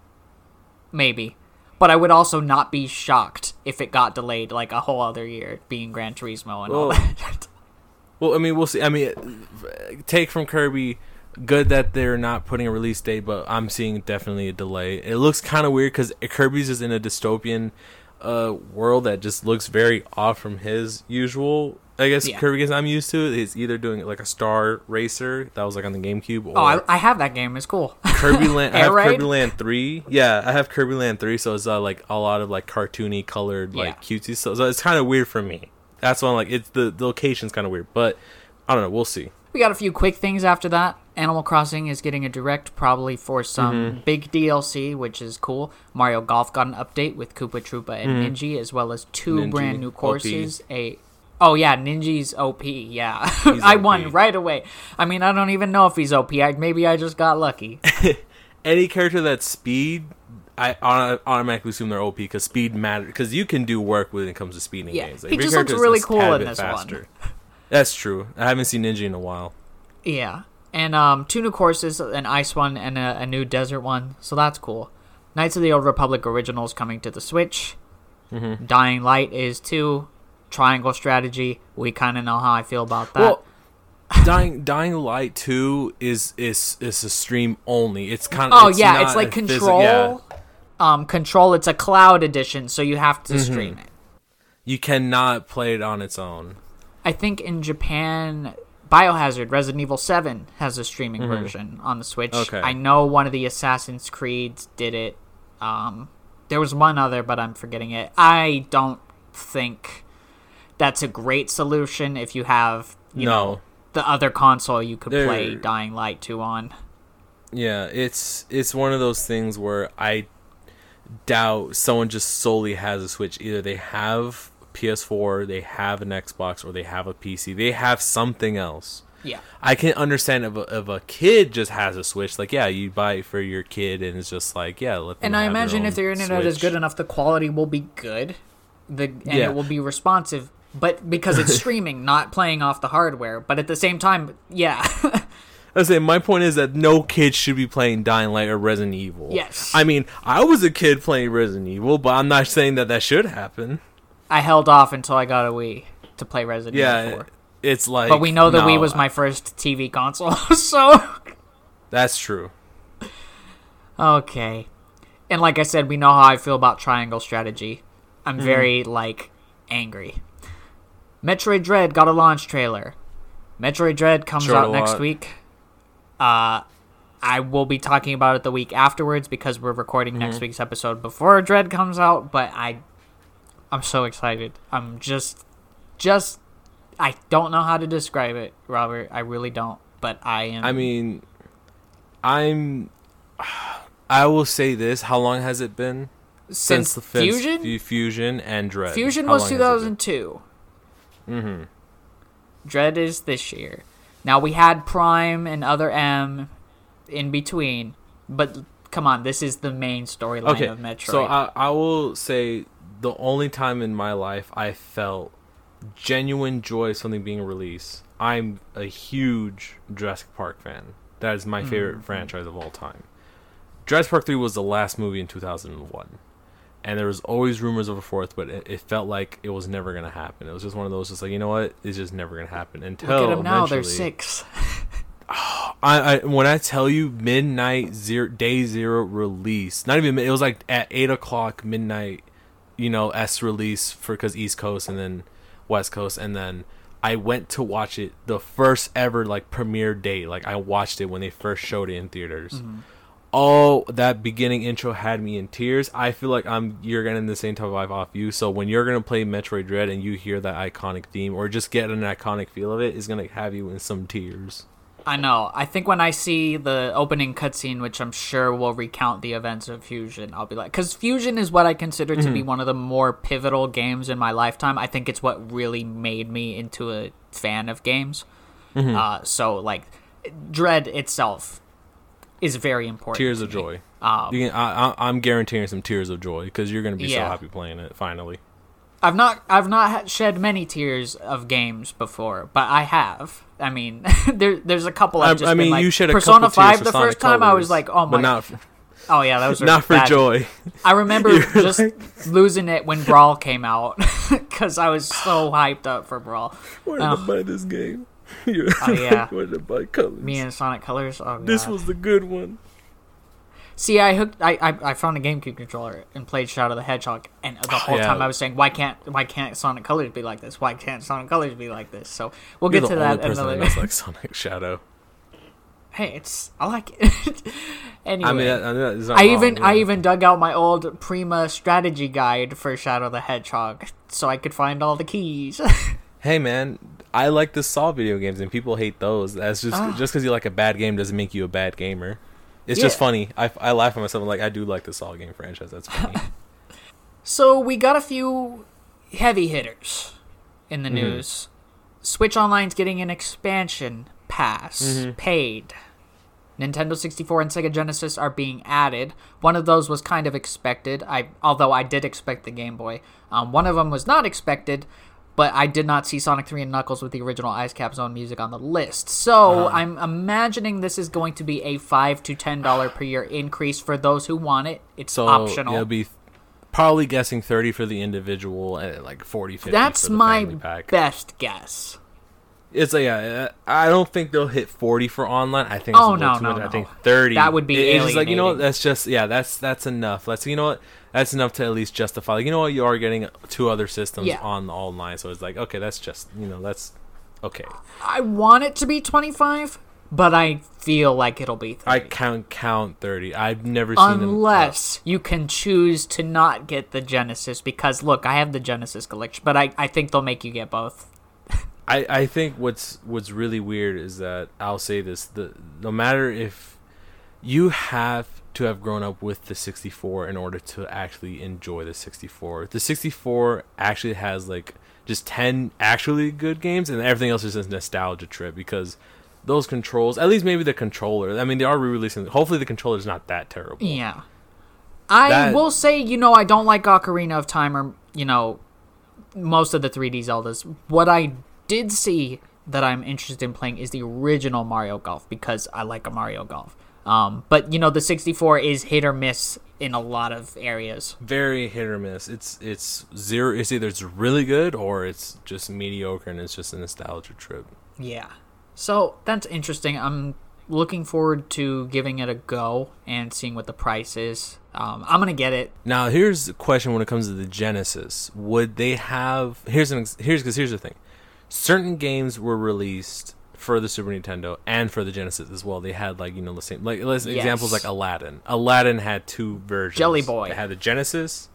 Maybe. But I would also not be shocked if it got delayed like a whole other year being Gran Turismo and all Well, that. Well, I mean, we'll see. I mean, take from Kirby. Good that they're not putting a release date, but I'm seeing definitely a delay. It looks kind of weird because Kirby's is in a dystopian uh, world that just looks very off from his usual. I guess Yeah. Kirby games I'm used to. He's either doing like a Star Racer that was like on the GameCube, or oh, I, I have that game. It's cool. Kirby Land. I have Raid? Kirby Land Three. Yeah, I have Kirby Land Three, so it's uh, like a lot of like cartoony colored like cutesy stuff. So it's kind of weird for me. That's why I'm like, it's the, the location's kind of weird, but I don't know. We'll see. We got a few quick things after that. Animal Crossing is getting a direct, probably for some Mm-hmm. big DLC, which is cool. Mario Golf got an update with Koopa Troopa and Ninja, as well as two Mm-hmm. Brand new OP. courses. A oh yeah, Ninja's OP. Yeah, I won right away. I mean, I don't even know if he's OP. I, maybe I just got lucky. Any character that's speed, I automatically assume they're OP because speed matters. Because you can do work when it comes to speeding Yeah, games. he just looks really cool in this one. That's true. I haven't seen Ninja in a while. Yeah, and um, two new courses, an ice one and a, a new desert one. So that's cool. Knights of the Old Republic originals coming to the Switch. Mm-hmm. Dying Light is two. Triangle Strategy. We kind of know how I feel about that. Well, Dying Dying Light Two is is is a stream only. It's kind of oh yeah, it's like Control. Um, Control. It's a cloud edition, so you have Mm-hmm. to stream it. You cannot play it on its own. I think in Japan, Biohazard Resident Evil Seven has a streaming version on the Switch. Mm-hmm. Okay. I know one of the Assassin's Creeds did it. Um, there was one other, but I'm forgetting it. I don't think that's a great solution if you have you No. know the other console you could play Dying Light 2 on. Yeah, it's it's one of those things where I doubt someone just solely has a Switch. Either they have PS4, they have an Xbox, or they have a PC. They have something else. Yeah. I can understand if a, if a kid just has a Switch, like yeah, you buy it for your kid, and it's just like yeah. Let them And I imagine if their internet is good enough, the quality will be good. the and Yeah. it will be responsive, but because it's streaming, not playing off the hardware. But at the same time, yeah, I say my point is that no kid should be playing Dying Light or Resident Evil. Yes. I mean, I was a kid playing Resident Evil, but I'm not saying that that should happen. I held off until I got a Wii to play Resident Evil Yeah, 4. it's like. But we know the no, Wii was my first TV console, so That's true. okay. And like I said, we know how I feel about triangle strategy. I'm Mm-hmm. very like angry. Metroid Dread got a launch trailer. Metroid Dread comes Showed out next lot. week. Uh I will be talking about it the week afterwards because we're recording Mm-hmm. next week's episode before Dread comes out, but I I'm so excited. I'm just just I don't know how to describe it, Robert. I really don't, but I am I mean, I'm. I will say this: How long has it been since, the fence- Fusion Fu- Fusion and Dread? Fusion How was long has it 2002. Mhm. Dread is this year. Now we had Prime and other M in between, but come on, this is the main storyline Okay, of Metroid. so I I will say the only time in my life I felt genuine joy of something being released. I'm a huge Jurassic Park fan. That is my favorite Mm-hmm. franchise of all time. Jurassic Park 3 was the last movie in 2001. And there was always rumors of a fourth, but it, it felt like it was never going to happen. It was just one of those, just like, you know what? It's just never going to happen until Look at them now; they're eventually- six. I, I when I tell you midnight zero day zero release, not even it was like at eight o'clock midnight, you know, S release for because East Coast and then West Coast, and then I went to watch it the first ever like premiere day. Like I watched it when they first showed it in theaters. Mm-hmm. Oh, that beginning intro had me in tears. I feel like I'm you're getting the same type of vibe off you. So when you're gonna play Metroid Dread and you hear that iconic theme or just get an iconic feel of it, is gonna have you in some tears. I know. I think when I see the opening cutscene, which I'm sure will recount the events of Fusion, I'll be like, because Fusion is what I consider to Mm-hmm. be one of the more pivotal games in my lifetime. I think it's what really made me into a fan of games. Mm-hmm. Uh, so like, Dread itself is very important. Tears to of joy. Um, can, I, I, I'm guaranteeing some tears of joy because you're gonna be so happy playing it finally. I've not I've not shed many tears of games before, but I have. I mean, there there's a couple. I, I've just I mean, been like, you shed a Persona Five. The first time I was like, oh my, not for, oh yeah, that was not for bad. joy. I remember just losing it when Brawl came out because I was so hyped up for Brawl. Where to buy this game? oh yeah. Where to buy colors? Me and Sonic Colors. Oh, this God. was the good one. See, I hooked. I, I I found a GameCube controller and played Shadow the Hedgehog, and the oh, whole Yeah. time I was saying, why can't why can't Sonic Colors be like this? Why can't Sonic Colors be like this? So we'll You're get to that another that knows like Sonic Shadow. hey, it's I like it. anyway, I mean, that, that is not I wrong, even yeah. I even dug out my old Prima strategy guide for Shadow the Hedgehog so I could find all the keys. Hey man, I like the Saw video games, and people hate those. That's just Ah. just because you like a bad game doesn't make you a bad gamer. It's just funny. I, I laugh at myself. I'm like I do like the Saw game franchise. That's funny. so we got a few heavy hitters in the Mhm. news. Switch Online's getting an expansion pass, Mhm. paid. Nintendo 64 and Sega Genesis are being added. One of those was kind of expected. I although I did expect the Game Boy. Um, one of them was not expected, but I did not see Sonic 3 and Knuckles with the original Ice Cap Zone music on the list. So Uh-huh. I'm imagining this is going to be a five to ten dollar per year increase for those who want it. It's So optional. it'll be probably guessing thirty for the individual and like 40, 50 That's for the my best guess. It's like yeah, uh, I don't think they'll hit forty for online. I think it's Oh, no, no, much. I no. think thirty. That would be It- It's just like you know what, that's just yeah, that's that's enough. Let's you know what that's enough to at least justify. Like, you know what, you are getting two other systems Yeah. on the online, so it's like okay, that's just you know that's okay. I want it to be 25, but I feel like it'll be 30. I count count thirty. I've never seen them. Unless you can choose to not get the Genesis, because look, I have the Genesis collection, but I, I think they'll make you get both. I, I think what's what's really weird is that I'll say this: the no matter if you have to have grown up with the 64 in order to actually enjoy the 64. The 64 actually has like just 10 actually good games, and everything else is just a nostalgia trip because those controls, at least maybe the controller. I mean, they are re-releasing. Hopefully, the controller's not that terrible. Yeah. I That- will say, you know, I don't like Ocarina of Time or, you know, most of the 3D Zeldas. What I did see that I'm interested in playing is the original Mario Golf because I like a Mario Golf. Um, but you know, the 64 is hit or miss in a lot of areas. Very hit or miss. It's it's zero. It's either it's really good or it's just mediocre, and it's just a nostalgia trip. Yeah. So that's interesting. I'm looking forward to giving it a go and seeing what the price is. Um, I'm gonna get it. Now, here's the question: When it comes to the Genesis, would they have? Here's an here's because here's the thing: certain games were released for the Super Nintendo and for the Genesis as well. They had like you know the same like Yes. examples like Aladdin. Aladdin had two versions. Jelly Boy. It had the Genesis.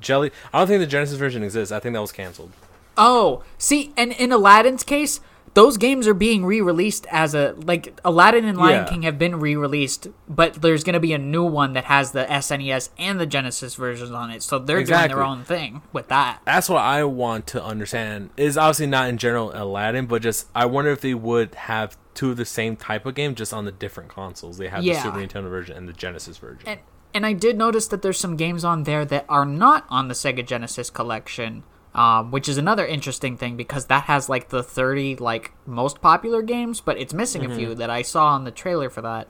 Jelly. I don't think the Genesis version exists. I think that was canceled. Oh, see, and in Aladdin's case, those games are being re-released as a like Aladdin and Lion Yeah. King have been re-released, but there's gonna be a new one that has the SNES and the Genesis versions on it. So they're doing their own thing with that. That's what I want to understand. Is obviously not in general Aladdin, but just I wonder if they would have two of the same type of game just on the different consoles. They have Yeah. the Super Nintendo version and the Genesis version. And and I did notice that there's some games on there that are not on the Sega Genesis collection, um, which is another interesting thing because that has like the 30 like most popular games, but it's missing a few that I saw on the trailer for that.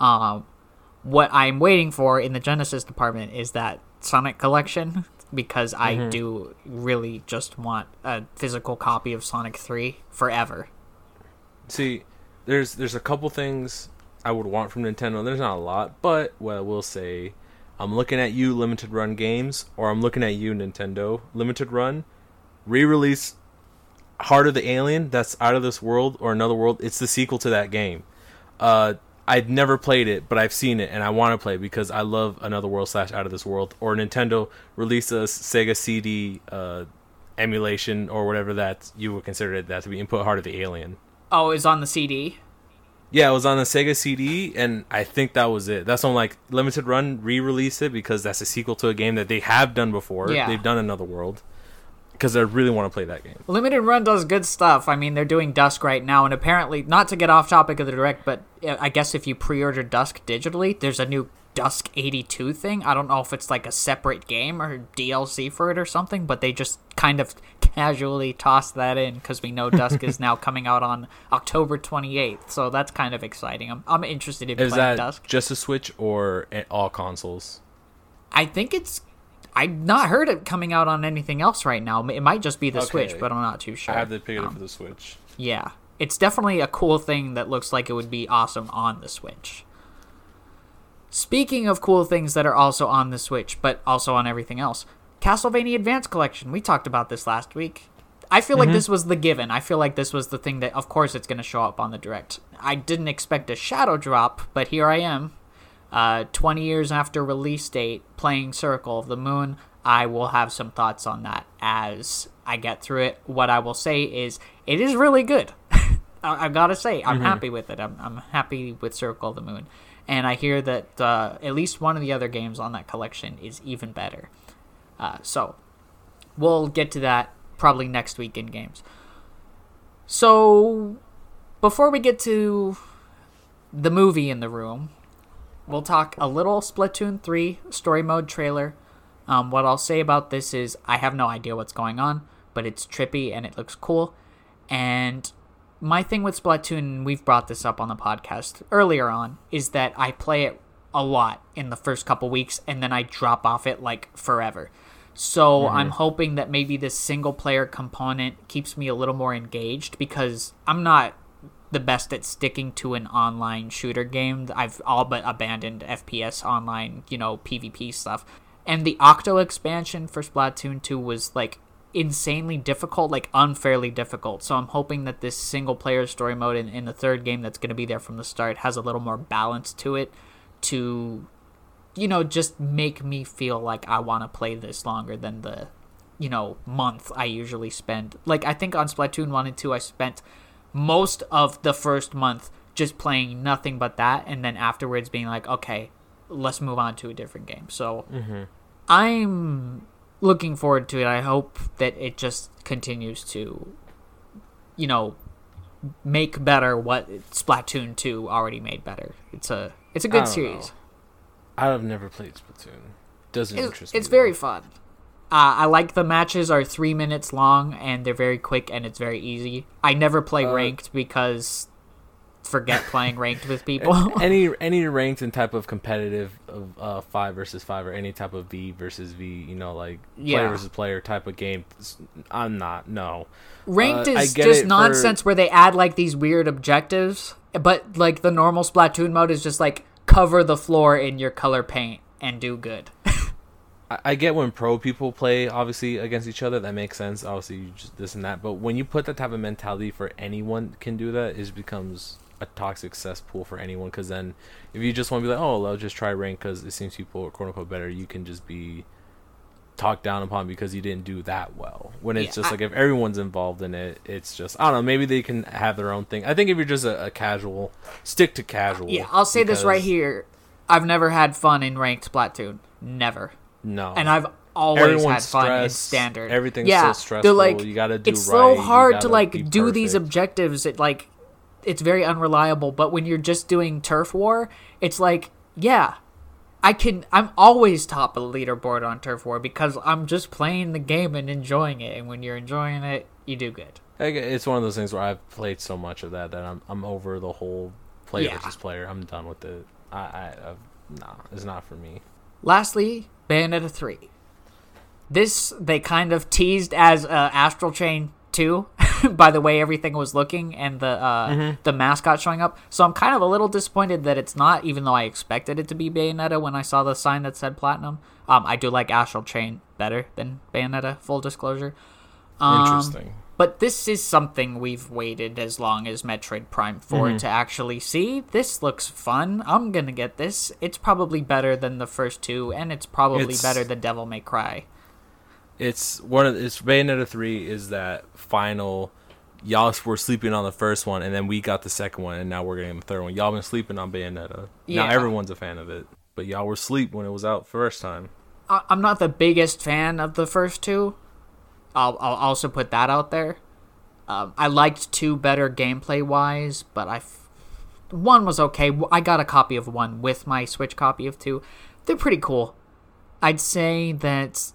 Um, what I'm waiting for in the Genesis department is that Sonic collection because I do really just want a physical copy of Sonic 3 forever. See, there's there's a couple things I would want from Nintendo. There's not a lot, but what I will say, I'm looking at you, Limited Run Games, or I'm looking at you, Nintendo, Limited Run, re-release Heart of the Alien. That's out of this world or another world. It's the sequel to that game. Uh, I've never played it, but I've seen it, and I want to play because I love Another World slash Out of This World. Or Nintendo release a Sega CD uh, emulation or whatever that you would consider it that to be input Heart of the Alien. Oh, it's on the CD. Yeah, it was on the Sega CD, and I think that was it. That's on like Limited Run re-release it because that's a sequel to a game that they have done before. Yeah. They've done Another World because I really want to play that game. Limited Run does good stuff. I mean, they're doing Dusk right now, and apparently, not to get off topic of the direct, but I guess if you pre-order Dusk digitally, there's a new Dusk 82 thing. I don't know if it's like a separate game or DLC for it or something, but they just kind of casually toss that in because we know Dusk is now coming out on October 28th, so that's kind of exciting. I'm, I'm interested in Is playing that Dusk. just a Switch or all consoles? I think it's. I've not heard it coming out on anything else right now. It might just be the Switch, but I'm not too sure. I have to pick it Um, up for the Switch. Yeah, it's definitely a cool thing that looks like it would be awesome on the Switch. Speaking of cool things that are also on the Switch, but also on everything else, Castlevania Advance Collection. We talked about this last week. I feel like this was the given. I feel like this was the thing that, of course, it's going to show up on the direct. I didn't expect a shadow drop, but here I am. Uh, 20 years after release date, playing Circle of the Moon. I will have some thoughts on that as I get through it. What I will say is, it is really good. I, I gotta say, I'm happy with it. I'm, I'm happy with Circle of the Moon. And I hear that uh, at least one of the other games on that collection is even better. Uh, so, we'll get to that probably next week in games. So, before we get to the movie in the room, we'll talk a little Splatoon 3 story mode trailer. Um, what I'll say about this is I have no idea what's going on, but it's trippy and it looks cool. And my thing with Splatoon, we've brought this up on the podcast earlier on, is that I play it a lot in the first couple weeks and then I drop off it like forever. So I'm mm-hmm. hoping that maybe this single player component keeps me a little more engaged because I'm not the best at sticking to an online shooter game. I've all but abandoned FPS online, you know, PvP stuff. And the Octo expansion for Splatoon 2 was like insanely difficult, like unfairly difficult. So I'm hoping that this single player story mode in, in the third game that's going to be there from the start has a little more balance to it to you know, just make me feel like I want to play this longer than the, you know, month I usually spend. Like, I think on Splatoon 1 and 2, I spent most of the first month just playing nothing but that, and then afterwards being like, okay, let's move on to a different game. So, I'm looking forward to it. I hope that it just continues to, you know, make better what Splatoon 2 already made better. It's a it's a good series. know. I've never played Splatoon. Doesn't It's, interest me. it's very fun. Uh, I like the matches are three minutes long and they're very quick and it's very easy. I never play Uh, ranked because forget playing ranked with people. any any ranked and type of competitive of uh, five versus five or any type of V versus V, you know, like Yeah. player versus player type of game. I'm not. No. Ranked Uh, is just it for- nonsense where they add like these weird objectives, but like the normal Splatoon mode is just like cover the floor in your color paint and do good. I, get when pro people play obviously against each other. That makes sense. Obviously, you just this and that. But when you put that type of mentality for anyone can do that, it becomes a toxic cesspool for anyone. Because then, if you just want to be like, oh, I'll just try rank because it seems people quote unquote better, you can just be talked down upon because you didn't do that well. When it's Yeah, just I- like if everyone's involved in it, it's just I don't know. Maybe they can have their own thing. I think if you're just a, a casual, stick to casual. yeah, I'll say this right here. I've never had fun in ranked Splatoon. Never. No, and I've always Everyone's had fun in standard. Everything's yeah, so stressful. Like, You gotta do it's right, so hard to like do these objectives. It like it's very unreliable. But when you're just doing turf war, it's like yeah, I can. I'm always top of the leaderboard on turf war because I'm just playing the game and enjoying it. And when you're enjoying it, you do good. It's one of those things where I've played so much of that that I'm I'm over the whole player Yeah. versus player. I'm done with it. I I I've, nah, it's not for me. Lastly, Bayonetta 3. This they kind of teased as uh, Astral Chain 2 by the way everything was looking and the uh, the mascot showing up. So I'm kind of a little disappointed that it's not, even though I expected it to be Bayonetta when I saw the sign that said Platinum. Um, I do like Astral Chain better than Bayonetta. Full disclosure. Um, Interesting. But this is something we've waited as long as Metroid Prime 4 to actually see. This looks fun. I'm gonna get this. It's probably better than the first two, and it's probably It's- better than Devil May Cry. It's one of it's Bayonetta three is that final. Y'all were sleeping on the first one, and then we got the second one, and now we're getting the third one. Y'all been sleeping on Bayonetta. Yeah. Now everyone's a fan of it, but y'all were asleep when it was out first time. I- I'm not the biggest fan of the first two. I'll, I'll also put that out there. Um, I liked two better gameplay wise, but I f- one was okay. I got a copy of one with my Switch copy of two. They're pretty cool. I'd say that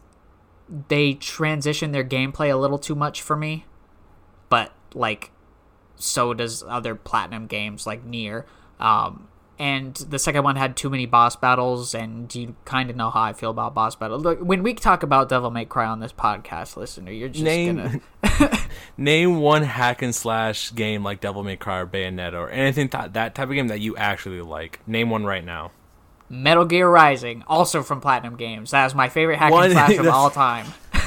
they transition their gameplay a little too much for me, but like so does other platinum games like Nier. Um, and the second one had too many boss battles, and you kind of know how I feel about boss battles. Look, when we talk about Devil May Cry on this podcast, listener, you're just Name gonna name one hack and slash game like Devil May Cry or Bayonetta or anything th- that type of game that you actually like. Name one right now. Metal Gear Rising, also from Platinum Games. That is my favorite hack One- and slash of all time.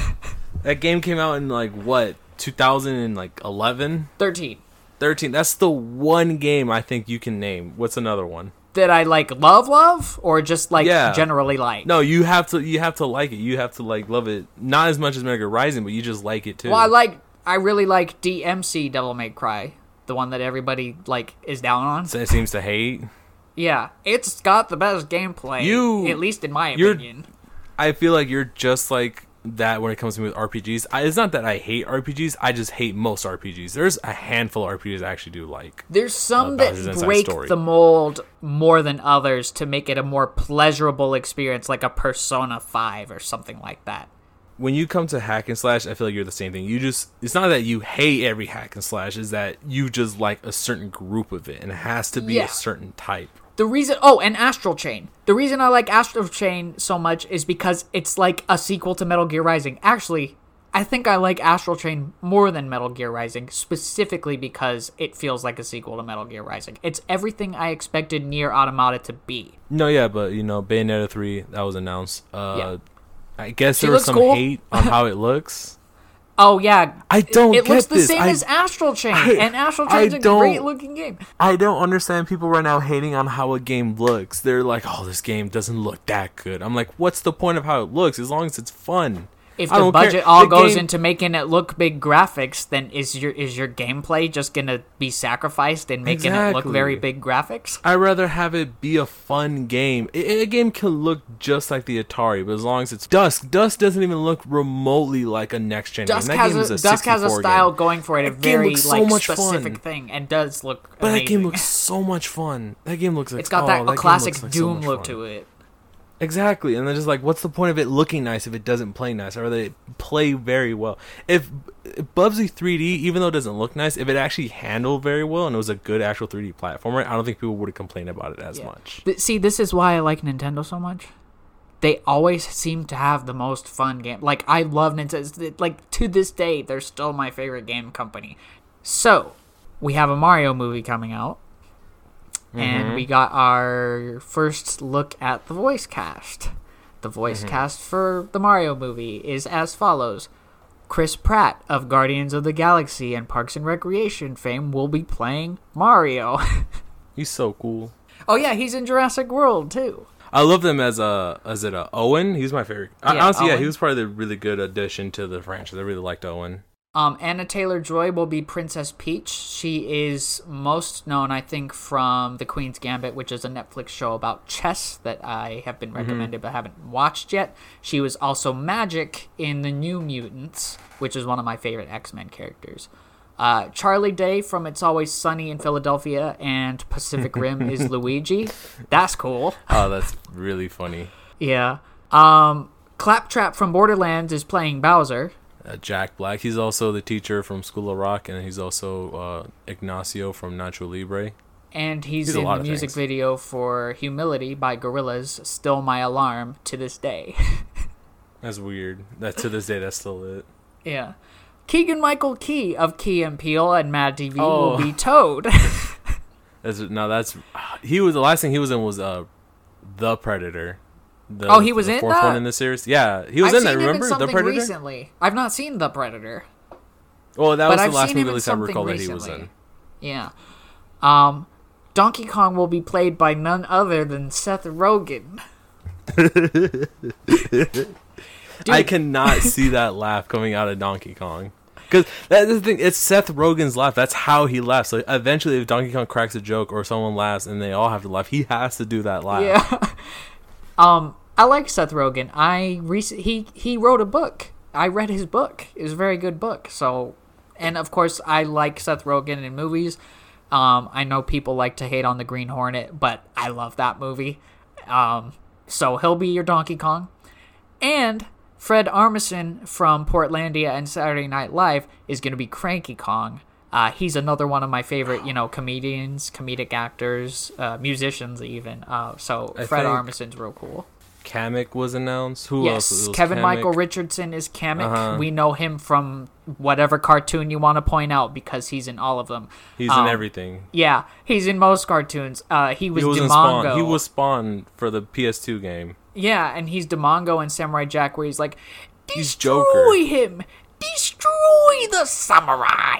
That game came out in like what 2011, Thirteen. 13. That's the one game I think you can name. What's another one? Did I like love love or just like Yeah. generally like? No, you have to you have to like it. You have to like love it. Not as much as Mega Rising, but you just like it too. Well, I like. I really like DMC Devil May Cry, the one that everybody like is down on. So it seems to hate. Yeah, it's got the best gameplay. You- at least in my opinion. I feel like you're just like that when it comes to me with RPGs. I, it's not that I hate RPGs. I just hate most RPGs. There's a handful of RPGs I actually do like. There's some Uh, that break Story. the mold more than others to make it a more pleasurable experience, like a Persona Five or something like that. When you come to hack and slash, I feel like you're the same thing. You just it's not that you hate every hack and slash, is that you just like a certain group of it and it has to be Yeah. a certain type. The reason, oh, and Astral Chain. The reason I like Astral Chain so much is because it's like a sequel to Metal Gear Rising. Actually, I think I like Astral Chain more than Metal Gear Rising, specifically because it feels like a sequel to Metal Gear Rising. It's everything I expected Nier Automata to be. No, yeah, but you know, Bayonetta three that was announced. Uh Yeah. I guess She there was some cool. hate on how it looks. Oh yeah, I don't It, it looks the this. same I- as Astral Chain, I- and Astral I Chain's a great looking game. I don't understand people right now hating on how a game looks. They're like, "Oh, this game doesn't look that good." I'm like, "What's the point of how it looks? As long as it's fun." If the don't care. budget all The goes game- into making it look big graphics, then is your is your gameplay just gonna be sacrificed in making it look very big graphics? I'd rather have it be a fun game. A, a game can look just like the Atari, but as long as it's Dusk, Dusk doesn't even look remotely like a next gen Dusk game. That has game a, a Dusk has a style game. going for it, a That very so like much fun. specific thing, and does look. But that game looks so much fun. That game looks like It's got oh, that, game classic looks like Doom much look fun. to it. Exactly, and they're just like, what's the point of it looking nice if it doesn't play nice, or they play very well? If, if Bubsy 3D, even though it doesn't look nice, if it actually handled very well and it was a good actual 3D platformer, I don't think people would have complained about it as Yeah. much. See, this is why I like Nintendo so much. They always seem to have the most fun game. Like I love Nintendo. Like to this day, they're still my favorite game company. So, we have a Mario movie coming out, and mm-hmm. we got our first look at the voice cast. The voice mm-hmm. cast for the Mario movie is as follows. Chris Pratt of Guardians of the Galaxy and Parks and Recreation fame will be playing Mario. He's so cool. oh yeah, he's in Jurassic World too. I love them as a as it a Owen. He's my favorite. I- Yeah, honestly, yeah, he was probably the really good addition to the franchise. I really liked Owen. Um, Anya Taylor-Joy will be Princess Peach. She is most known, I think, from The Queen's Gambit, which is a Netflix show about chess that I have been recommended but haven't watched yet. She was also Magik in The New Mutants, which is one of my favorite X Men characters. Uh, Charlie Day from It's Always Sunny in Philadelphia and Pacific Rim is Luigi. That's cool. Oh, that's really funny. Yeah. Um, Claptrap from Borderlands is playing Bowser. Uh, Jack Black. He's also the teacher from School of Rock, and he's also uh, Ignacio from Nacho Libre. And he's, He's a in the music things. video for Humility by Gorillaz, Still My Alarm to this day. That's weird. That to this day, that's still it. yeah. Keegan Michael Key of Key and Peele and Mad TV Oh. will be Toad. That's no. That's he was the last thing he was in was uh, the Predator. The, Oh, he was in the in fourth that? one in the series. Yeah, he was I've in that. Remember in the Predator? recently. I've not seen The Predator. Well, that was I've the last seen him movie at least I recall that he was in. Yeah. Um, Donkey Kong will be played by none other than Seth Rogen. I cannot see that laugh coming out of Donkey Kong. Because that's the thing, it's Seth Rogen's laugh. That's how he laughs. So eventually, if Donkey Kong cracks a joke or someone laughs and they all have to laugh, he has to do that laugh. Yeah. um, I like Seth Rogen. I rec- he he wrote a book. I read his book. It was a very good book. So, and of course, I like Seth Rogen in movies. Um, I know people like to hate on the Green Hornet, but I love that movie. Um, so he'll be your Donkey Kong, and Fred Armisen from Portlandia and Saturday Night Live is going to be Cranky Kong. Uh, he's another one of my favorite, you know, comedians, comedic actors, uh, musicians, even. Uh, so I Fred think- Armisen's real cool. Kamek was announced. Who else? yes, was Kevin Kamek? Michael Richardson is Kamek. Uh-huh. We know him from whatever cartoon you want to point out because he's in all of them. He's Um, in everything. Yeah, he's in most cartoons. Uh, he was, He was. Spawn. He was Spawn for the PS2 game. Yeah, and he's Demongo in Samurai Jack, where he's like, He's destroy Joker." him, destroy the samurai.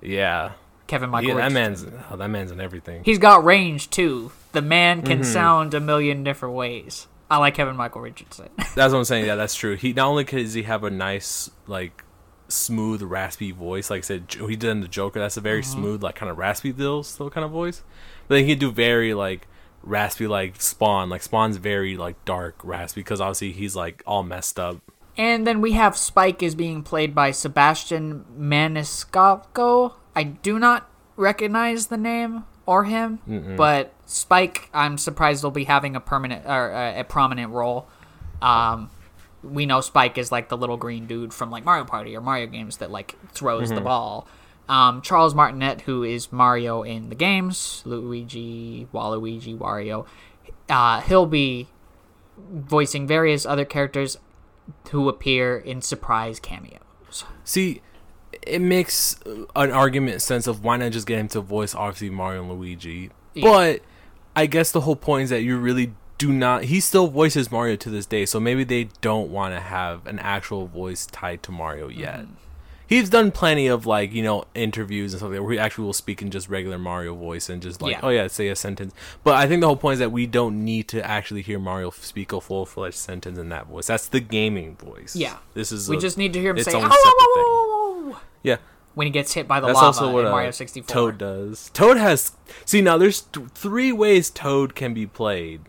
Yeah. Kevin Michael. Yeah, that Richardson. man's oh, that man's in everything. He's got range too. The man can Mm-hmm. sound a million different ways. I like Kevin Michael Richardson. That's what I'm saying. Yeah, that's true. He not only does he have a nice like smooth raspy voice, like I said, he did in the Joker. That's a very Mm-hmm. smooth, like kind of raspy still, still kind of voice. But then he can do very like raspy, like Spawn. Like Spawn's very like dark raspy because obviously he's like all messed up. and then we have Spike is being played by Sebastian Maniscalco. I do not recognize the name or him, but Spike, I'm surprised he'll be having a permanent or uh, a prominent role. Um, we know Spike is like the little green dude from like Mario Party or Mario games that like throws the ball. Um, Charles Martinet, who is Mario in the games, Luigi, Waluigi, Wario, uh, he'll be voicing various other characters who appear in surprise cameos. See, it makes an argument sense of why not just get him to voice obviously Mario and Luigi. Yeah. But I guess the whole point is that you really do not. He still voices Mario to this day, so maybe they don't want to have an actual voice tied to Mario yet. Mm-hmm. He's done plenty of like you know interviews and stuff like where he actually will speak in just regular Mario voice and just like Yeah. oh yeah say a sentence. But I think the whole point is that we don't need to actually hear Mario speak a full fledged sentence in that voice. That's the gaming voice. Yeah. this is We a- just need to hear him say own Yeah, when he gets hit by the that's lava also what in uh, Mario 64. Toad does. Toad has see now. There's th- three ways Toad can be played,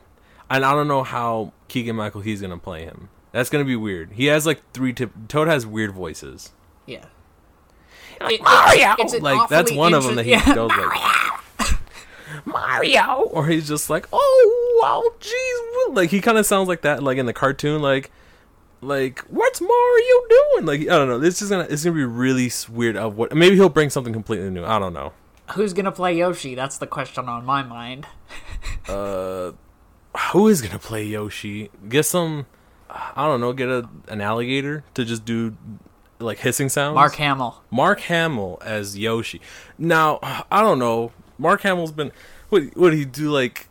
and I don't know how Keegan Michael Key's gonna play him. That's gonna be weird. He has like three. Tip- Toad has weird voices. Yeah. Like It- Mario, it's an like that's one of them that he yeah. goes like Mario, or he's just like oh wow, jeez, like he kind of sounds like that, like in the cartoon, like, like what's Mario doing? Like I don't know. This is gonna it's gonna be really weird. Of what maybe he'll bring something completely new. I don't know. Who's gonna play Yoshi? That's the question on my mind. Uh, who is gonna play Yoshi? Get some, I don't know. Get a an alligator to just do like hissing sounds. Mark Hamill. Mark Hamill as Yoshi. Now I don't know. Mark Hamill's been what what he do like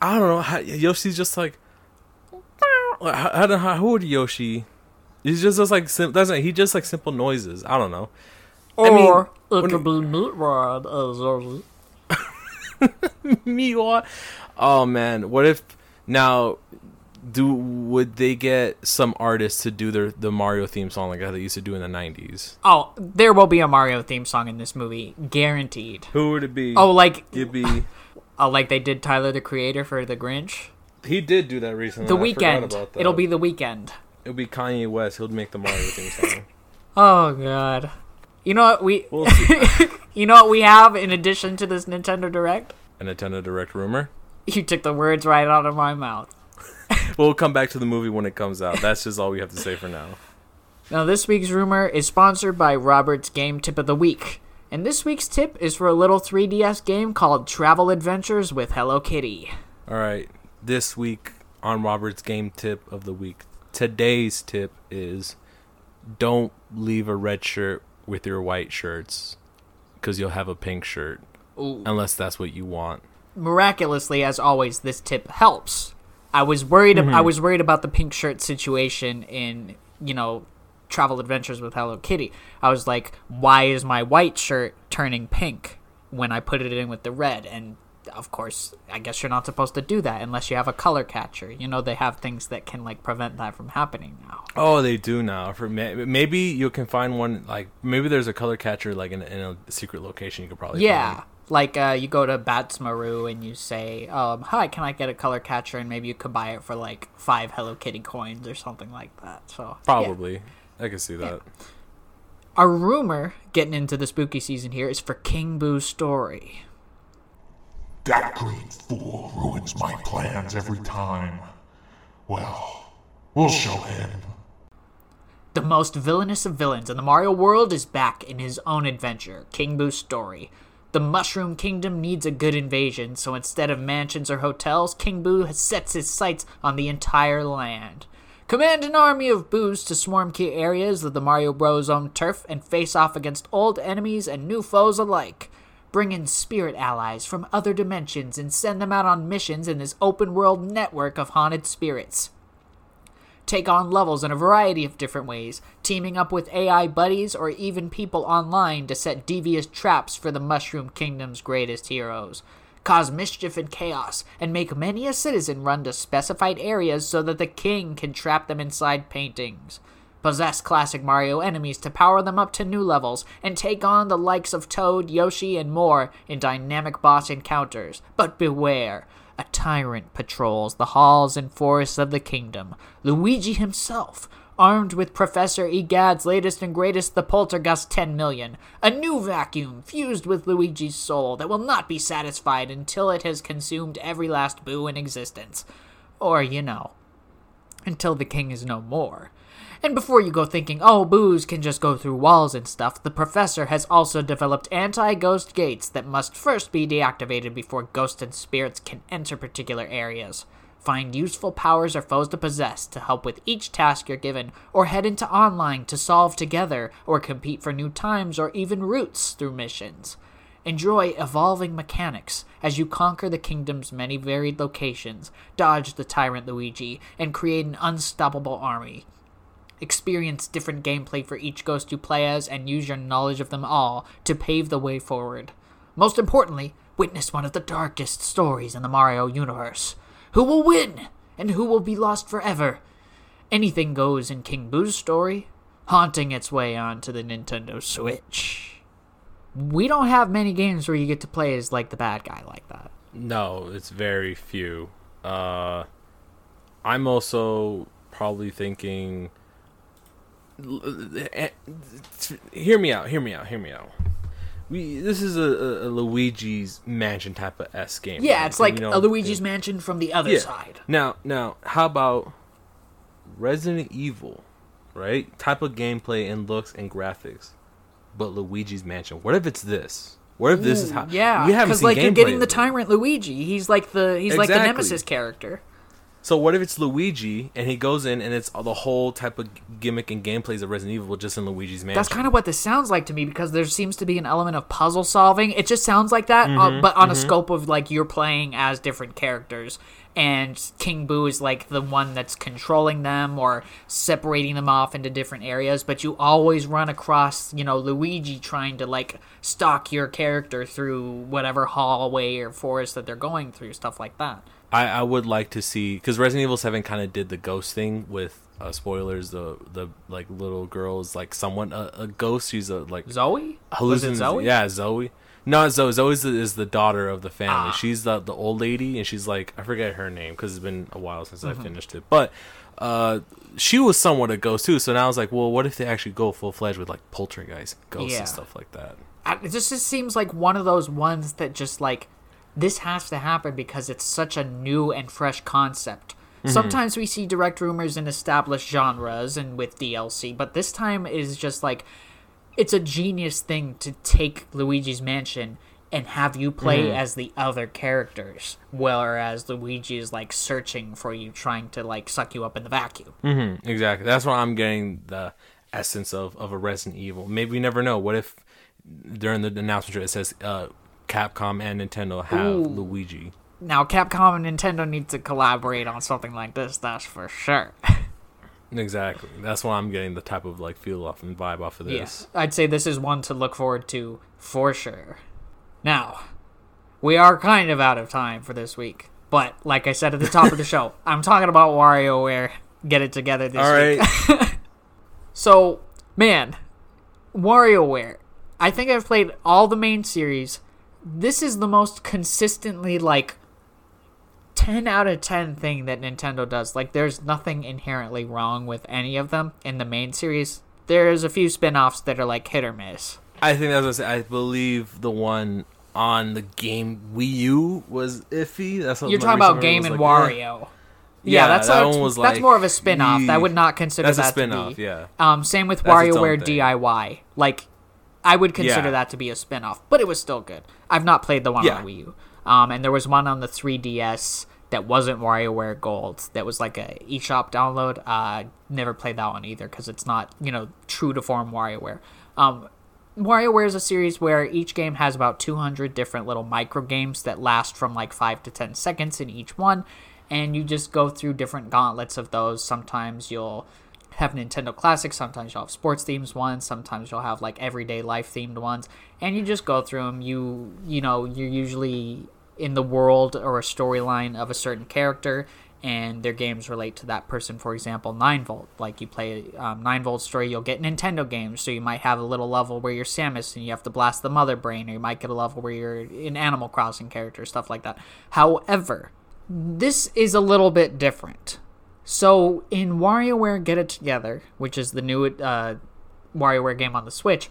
I don't know. How, Yoshi's just like how, how, how who would Yoshi? He's just, just like sim- doesn't he just like simple noises? I don't know. I mean, Or it could be Meat Rod as Yoshi. me what? Oh man, what if now? Do would they get some artists to do their the Mario theme song like how they used to do in the nineties? Oh, there will be a Mario theme song in this movie, guaranteed. Who would it be? Oh, like it'd be. oh, like they did Tyler the Creator for The Grinch. He did do that recently. The I Weeknd. about that. It'll be The Weeknd. It'll be Kanye West. He'll make the Mario theme song. Oh God. You know what we? We'll see. You know what we have in addition to this Nintendo Direct? A Nintendo Direct rumor. You took the words right out of my mouth. We'll come back to the movie when it comes out. That's just all we have to say for now. Now, this week's rumor is sponsored by Robert's Game Tip of the Week. And this week's tip is for a little 3DS game called Travel Adventures with Hello Kitty. All right. This week on Robert's game tip of the week. Today's tip is don't leave a red shirt with your white shirts because you'll have a pink shirt Ooh. unless that's what you want. Miraculously, as always, this tip helps. I was worried. I mm-hmm. was worried about the pink shirt situation in you know Travel Adventures with Hello Kitty. I was like, why is my white shirt turning pink when I put it in with the red? And of course, I guess you're not supposed to do that unless you have a color catcher. You know, they have things that can like prevent that from happening now. Oh, they do now. For may- maybe you can find one like maybe there's a color catcher like in, in a secret location you could probably Yeah. find. Like uh, you go to Batsmaru and you say, um, "Hi, can I get a color catcher?" And maybe you could buy it for like five Hello Kitty coins or something like that. So yeah. Probably. I can see that. A rumor getting into the spooky season here is for King Boo's story. That green fool ruins my plans every time. Well, we'll show him. The most villainous of villains in the Mario world is back in his own adventure, King Boo's story. The Mushroom Kingdom needs a good invasion, so instead of mansions or hotels, King Boo sets his sights on the entire land. Command an army of Boos to swarm key areas of the Mario Bros. own turf and face off against old enemies and new foes alike. Bring in spirit allies from other dimensions and send them out on missions in this open world network of haunted spirits take on levels in a variety of different ways, teaming up with AI buddies or even people online to set devious traps for the Mushroom Kingdom's greatest heroes. Cause mischief and chaos, and make many a citizen run to specified areas so that the king can trap them inside paintings. Possess classic Mario enemies to power them up to new levels, and take on the likes of Toad, Yoshi, and more in dynamic boss encounters. But beware! A tyrant patrols the halls and forests of the kingdom. Luigi himself, armed with Professor Egad's latest and greatest, the Poltergust 10 million, a new vacuum fused with Luigi's soul that will not be satisfied until it has consumed every last boo in existence. Or, you know, until the king is no more. And before you go thinking, oh, boos can just go through walls and stuff, the professor has also developed anti ghost gates that must first be deactivated before ghosts and spirits can enter particular areas. Find useful powers or foes to possess to help with each task you're given, or head into online to solve together, or compete for new times or even routes through missions. Enjoy evolving mechanics as you conquer the kingdom's many varied locations, dodge the tyrant Luigi, and create an unstoppable army. Experience different gameplay for each ghost you play as and use your knowledge of them all to pave the way forward. Most importantly, witness one of the darkest stories in the Mario universe. Who will win? And who will be lost forever? Anything goes in King Boo's story, haunting its way onto the Nintendo Switch. We don't have many games where you get to play as like the bad guy like that. No, it's very few. Uh, I'm also probably thinking. Hear me out. Hear me out. Hear me out. we this is a, a, Luigi's Mansion type of s game. Yeah, right? it's like a Luigi's Mansion from the other yeah. side. Now, now, how about Resident Evil, right? Type of gameplay and looks and graphics, but Luigi's Mansion. What if it's this? What if this is how? Yeah, we haven't because like you're getting the tyrant Luigi. He's like the he's like the nemesis character. So what if it's Luigi and he goes in and it's the whole type of gimmick and gameplays of Resident Evil just in Luigi's Mansion? That's kind of what this sounds like to me because there seems to be an element of puzzle solving. It just sounds like that, Mm-hmm, uh, but on a scope of like you're playing as different characters, and King Boo is like the one that's controlling them or separating them off into different areas. But you always run across, you know, Luigi trying to like stalk your character through whatever hallway or forest that they're going through, stuff like that. I, I would like to see because Resident Evil Seven kind of did the ghost thing with uh, spoilers. The the like little girl is like someone a, a ghost. She's a like Zoe? Hallucin- Zoe? Yeah, Zoe. No, Zoe. Zoe is the, is the daughter of the family. Ah. She's the the old lady, and she's like I forget her name because it's been a while since Mm-hmm. I finished it. But uh, she was somewhat a ghost too. So now I was like, well, what if they actually go full fledged with like poltergeist ghosts Yeah. and stuff like that? I- it just, just seems like one of those ones that just like this has to happen because it's such a new and fresh concept. Sometimes we see direct rumors in established genres and with DLC, but this time is just like it's a genius thing to take Luigi's Mansion and have you play as the other characters, whereas Luigi is like searching for you, trying to like suck you up in the vacuum. Mm-hmm, exactly. That's why I'm getting the essence of, of a Resident Evil. Maybe we never know. What if during the announcement it says uh, Capcom and Nintendo have Ooh. Luigi? Now, Capcom and Nintendo need to collaborate on something like this, that's for sure. Exactly. That's why I'm getting the type of like feel off and vibe off of this. Yes, I'd say this is one to look forward to for sure. Now, we are kind of out of time for this week, but like I said at the top of the show, I'm talking about WarioWare. Get it together this All week. So, man, WarioWare. I think I've played all the main series. This is the most consistently like 10 out of 10 thing that Nintendo does. Like there's nothing inherently wrong with any of them in the main series. There's a few spin-offs that are like hit or miss. I think that's what I, say. I believe the one on the game Wii U was iffy. That's what You're talking about Game and like, eh. Wario. Yeah, Yeah, that's that a- one was that's like, more of a spin-off. I would not consider That's a that spin-off, to be. yeah. Um, same with That's WarioWare. DIY. Like, I would consider Yeah. that to be a spin-off, but it was still good. I've not played the one Yeah. on Wii U. Um, and there was one on the 3DS that wasn't WarioWare Gold. That was like a eShop download. Uh, never played that one either because it's not you know true to form WarioWare. Um, WarioWare is a series where each game has about 200 different little micro games that last from like 5 to 10 seconds in each one. And you just go through different gauntlets of those. Sometimes you'll have Nintendo Classics, sometimes you'll have sports themes ones, sometimes you'll have like everyday life themed ones. And you just go through them. You, you know, you're usually in the world or a storyline of a certain character and their games relate to that person. For example, 9 Volt. Like you play um, 9 Volt story, you'll get Nintendo games. So you might have a little level where you're Samus and you have to blast the Mother Brain, or you might get a level where you're an Animal Crossing character, stuff like that. However, this is a little bit different. So in WarioWare Get It Together, which is the new uh, WarioWare game on the Switch,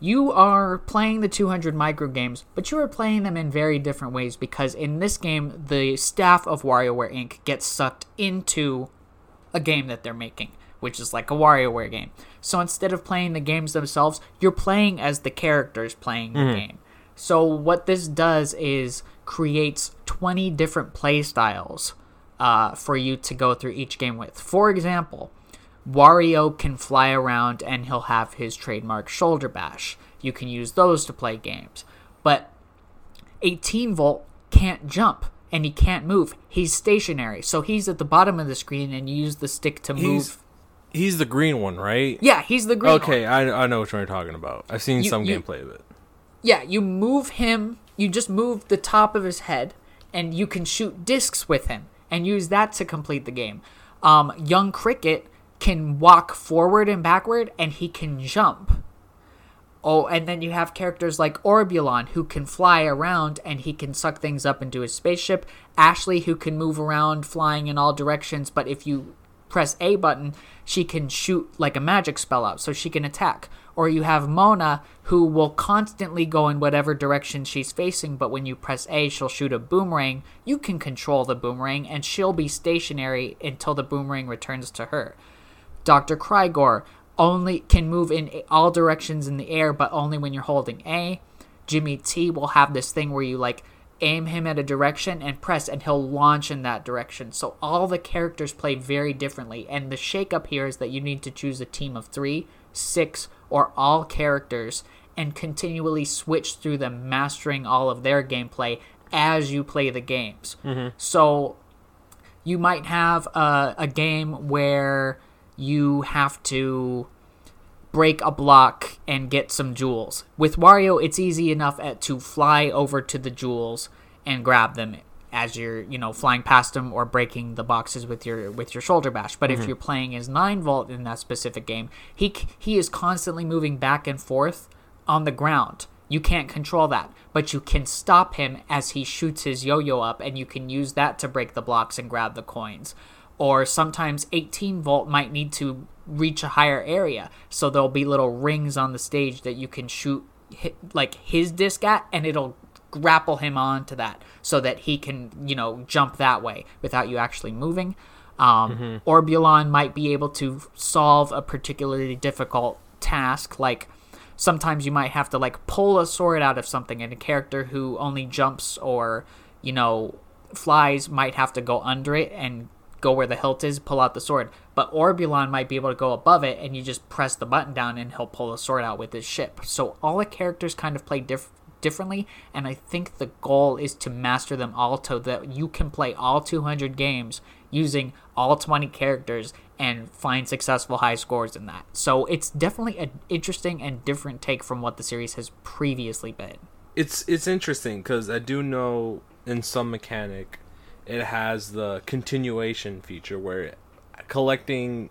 you are playing the 200 micro games, but you are playing them in very different ways because in this game, the staff of WarioWare Inc. gets sucked into a game that they're making, which is like a WarioWare game. So instead of playing the games themselves, you're playing as the characters playing the game. So what this does is creates 20 different play styles uh, for you to go through each game with. For example, Wario can fly around and he'll have his trademark shoulder bash. You can use those to play games. But 18 volt can't jump and he can't move. He's stationary. So he's at the bottom of the screen and you use the stick to move. He's he's the green one, right? yeah, he's the green Okay, one. I, I know what you're talking about. I've seen You- some you- gameplay of it. Yeah, you move him, you just move the top of his head and you can shoot discs with him and use that to complete the game. Um, young Cricket can walk forward and backward and he can jump. Oh, and then you have characters like Orbulon who can fly around and he can suck things up into his spaceship. Ashley who can move around flying in all directions, but if you press A button, she can shoot like a magic spell out, so she can attack. or you have Mona who will constantly go in whatever direction she's facing, but when you press A, she'll shoot a boomerang. You can control the boomerang, and she'll be stationary until the boomerang returns to her. Dr. Crygor only can move in all directions in the air, but only when you're holding A. Jimmy T will have this thing where you like aim him at a direction and press, and he'll launch in that direction. So all the characters play very differently, and the shakeup here is that you need to choose a team of three, six, or all characters and continually switch through them, mastering all of their gameplay as you play the games. Mm-hmm. So you might have a, a game where you have to break a block and get some jewels. With Wario, it's easy enough at, to fly over to the jewels and grab them as you're, you know, flying past them or breaking the boxes with your with your shoulder bash. But if mm-hmm. you're playing as 9 volt in that specific game, he he is constantly moving back and forth on the ground. You can't control that, but you can stop him as he shoots his yo-yo up and you can use that to break the blocks and grab the coins or sometimes 18 volt might need to reach a higher area. So there'll be little rings on the stage that you can shoot hit, like his disc at and it'll grapple him onto that so that he can you know jump that way without you actually moving. Um, orbulon might be able to solve a particularly difficult task like sometimes you might have to like pull a sword out of something and a character who only jumps or you know flies might have to go under it and go where the hilt is pull out the sword. But orbulon might be able to go above it and you just press the button down and he'll pull the sword out with his ship. So all the characters kind of play diff- differently and i think the goal is to master them all so that you can play all 200 games using all 20 characters and find successful high scores in that. So it's definitely an interesting and different take from what the series has previously been. It's it's interesting because I do know in some mechanic it has the continuation feature where collecting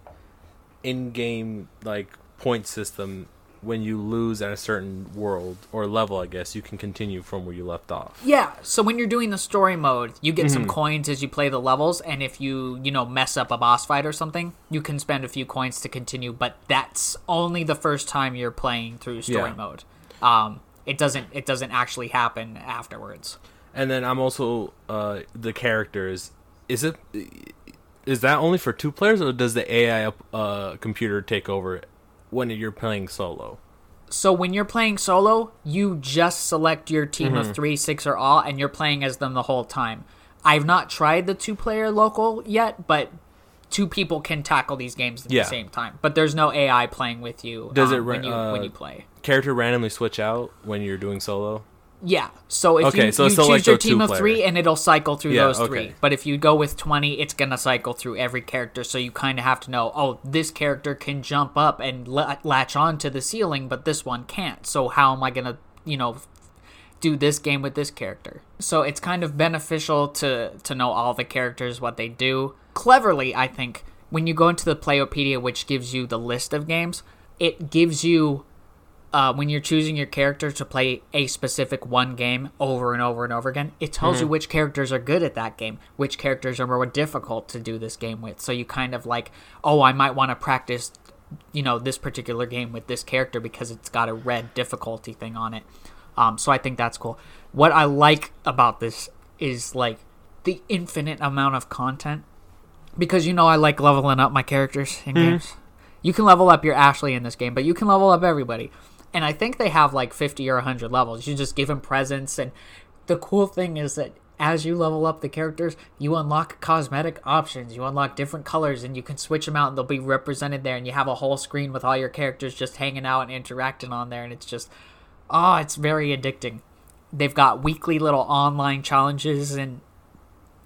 in-game like point system when you lose at a certain world or level, I guess you can continue from where you left off. Yeah, so when you're doing the story mode, you get some coins as you play the levels, and if you, you know, mess up a boss fight or something, you can spend a few coins to continue, but that's only the first time you're playing through story Yeah. mode. Um, it doesn't it doesn't actually happen afterwards. And then I'm also uh the characters. Is it is that only for two players or does the AI uh computer take over when you're playing solo? So when you're playing solo, you just select your team of three, six, or all, and you're playing as them the whole time. I've not tried the two-player local yet, but two people can tackle these games at Yeah. the same time. But there's no AI playing with you. Does um, it ra- when you uh, when you play? Character randomly switch out when you're doing solo? Yeah. So if Okay, you, so you choose like your team of two-player. three, and it'll cycle through Yeah, those three. But if you go with twenty, it's gonna cycle through every character. So you kind of have to know, oh, this character can jump up and la- latch on to the ceiling, but this one can't. So how am I gonna, you know, do this game with this character? So it's kind of beneficial to to know all the characters, what they do. Cleverly, I think when you go into the Playopedia, which gives you the list of games, it gives you uh, when you're choosing your character to play a specific one game over and over and over again, it tells you which characters are good at that game, which characters are more difficult to do this game with. So you kind of like, oh, I might want to practice, you know, this particular game with this character because it's got a red difficulty thing on it. Um, so I think that's cool. What I like about this is like the infinite amount of content because you know I like leveling up my characters in games. You can level up your Ashley in this game, but you can level up everybody. And I think they have like 50 or 100 levels. You just give them presents and the cool thing is that as you level up the characters, you unlock cosmetic options. You unlock different colors and you can switch them out and they'll be represented there and you have a whole screen with all your characters just hanging out and interacting on there and it's just oh, it's very addicting. They've got weekly little online challenges and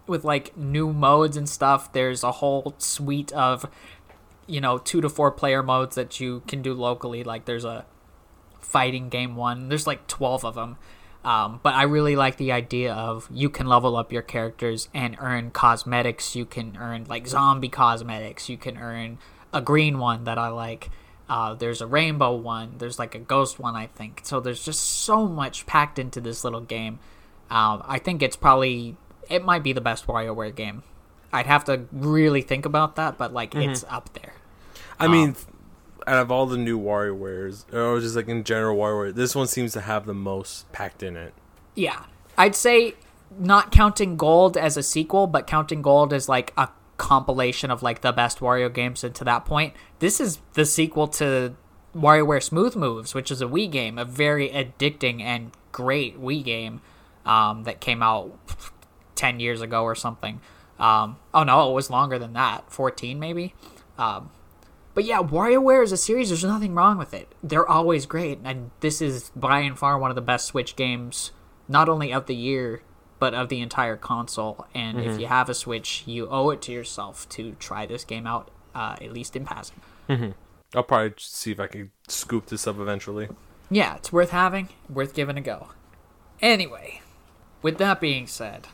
with like new modes and stuff. There's a whole suite of you know two to four player modes that you can do locally. Like there's a fighting game one. There's like twelve of them. Um, but I really like the idea of you can level up your characters and earn cosmetics. You can earn like zombie cosmetics. You can earn a green one that I like. Uh, there's a rainbow one. There's like a ghost one, I think. So there's just so much packed into this little game. Um, I think it's probably it might be the best WarioWare game. I'd have to really think about that, but like it's up there. I mean, out of all the new WarioWares, or just like in general WarioWare, this one seems to have the most packed in it. Yeah. I'd say not counting Gold as a sequel, but counting Gold as like a compilation of like the best Wario games and to that point. This is the sequel to WarioWare Smooth Moves, which is a Wii game, a very addicting and great Wii game um, that came out 10 years ago or something. Um, oh no, it was longer than that, 14 maybe. Um, but yeah, WarioWare is a series. There's nothing wrong with it. They're always great, and this is by and far one of the best Switch games, not only of the year, but of the entire console. And if you have a Switch, you owe it to yourself to try this game out, uh, at least in passing. I'll probably see if I can scoop this up eventually. Yeah, it's worth having, worth giving a go. Anyway, with that being said,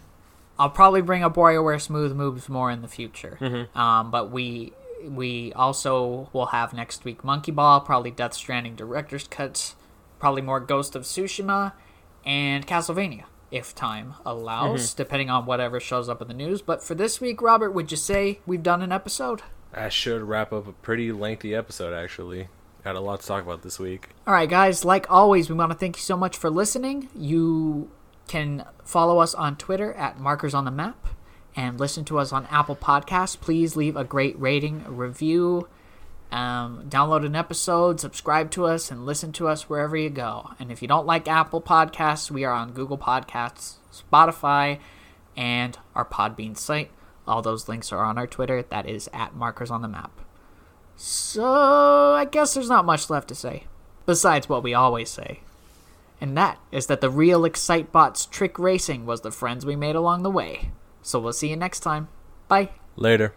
I'll probably bring up WarioWare Smooth Moves more in the future. Um, but we we also will have next week Monkey Ball, probably Death Stranding director's Cut, probably more Ghost of Tsushima, and Castlevania if time allows, mm-hmm. depending on whatever shows up in the news. But for this week, Robert, would you say we've done an episode? That should wrap up a pretty lengthy episode, actually. Got a lot to talk about this week. All right, guys, like always, we want to thank you so much for listening. You can follow us on Twitter at Markers on the Map and listen to us on Apple Podcasts. Please leave a great rating, a review, um, download an episode, subscribe to us, and listen to us wherever you go. And if you don't like Apple Podcasts, we are on Google Podcasts, Spotify, and our Podbean site. All those links are on our Twitter. That is at Markers on the Map. So, I guess there's not much left to say, besides what we always say. And that is that the real Excitebots trick racing was the friends we made along the way. So we'll see you next time. Bye. Later.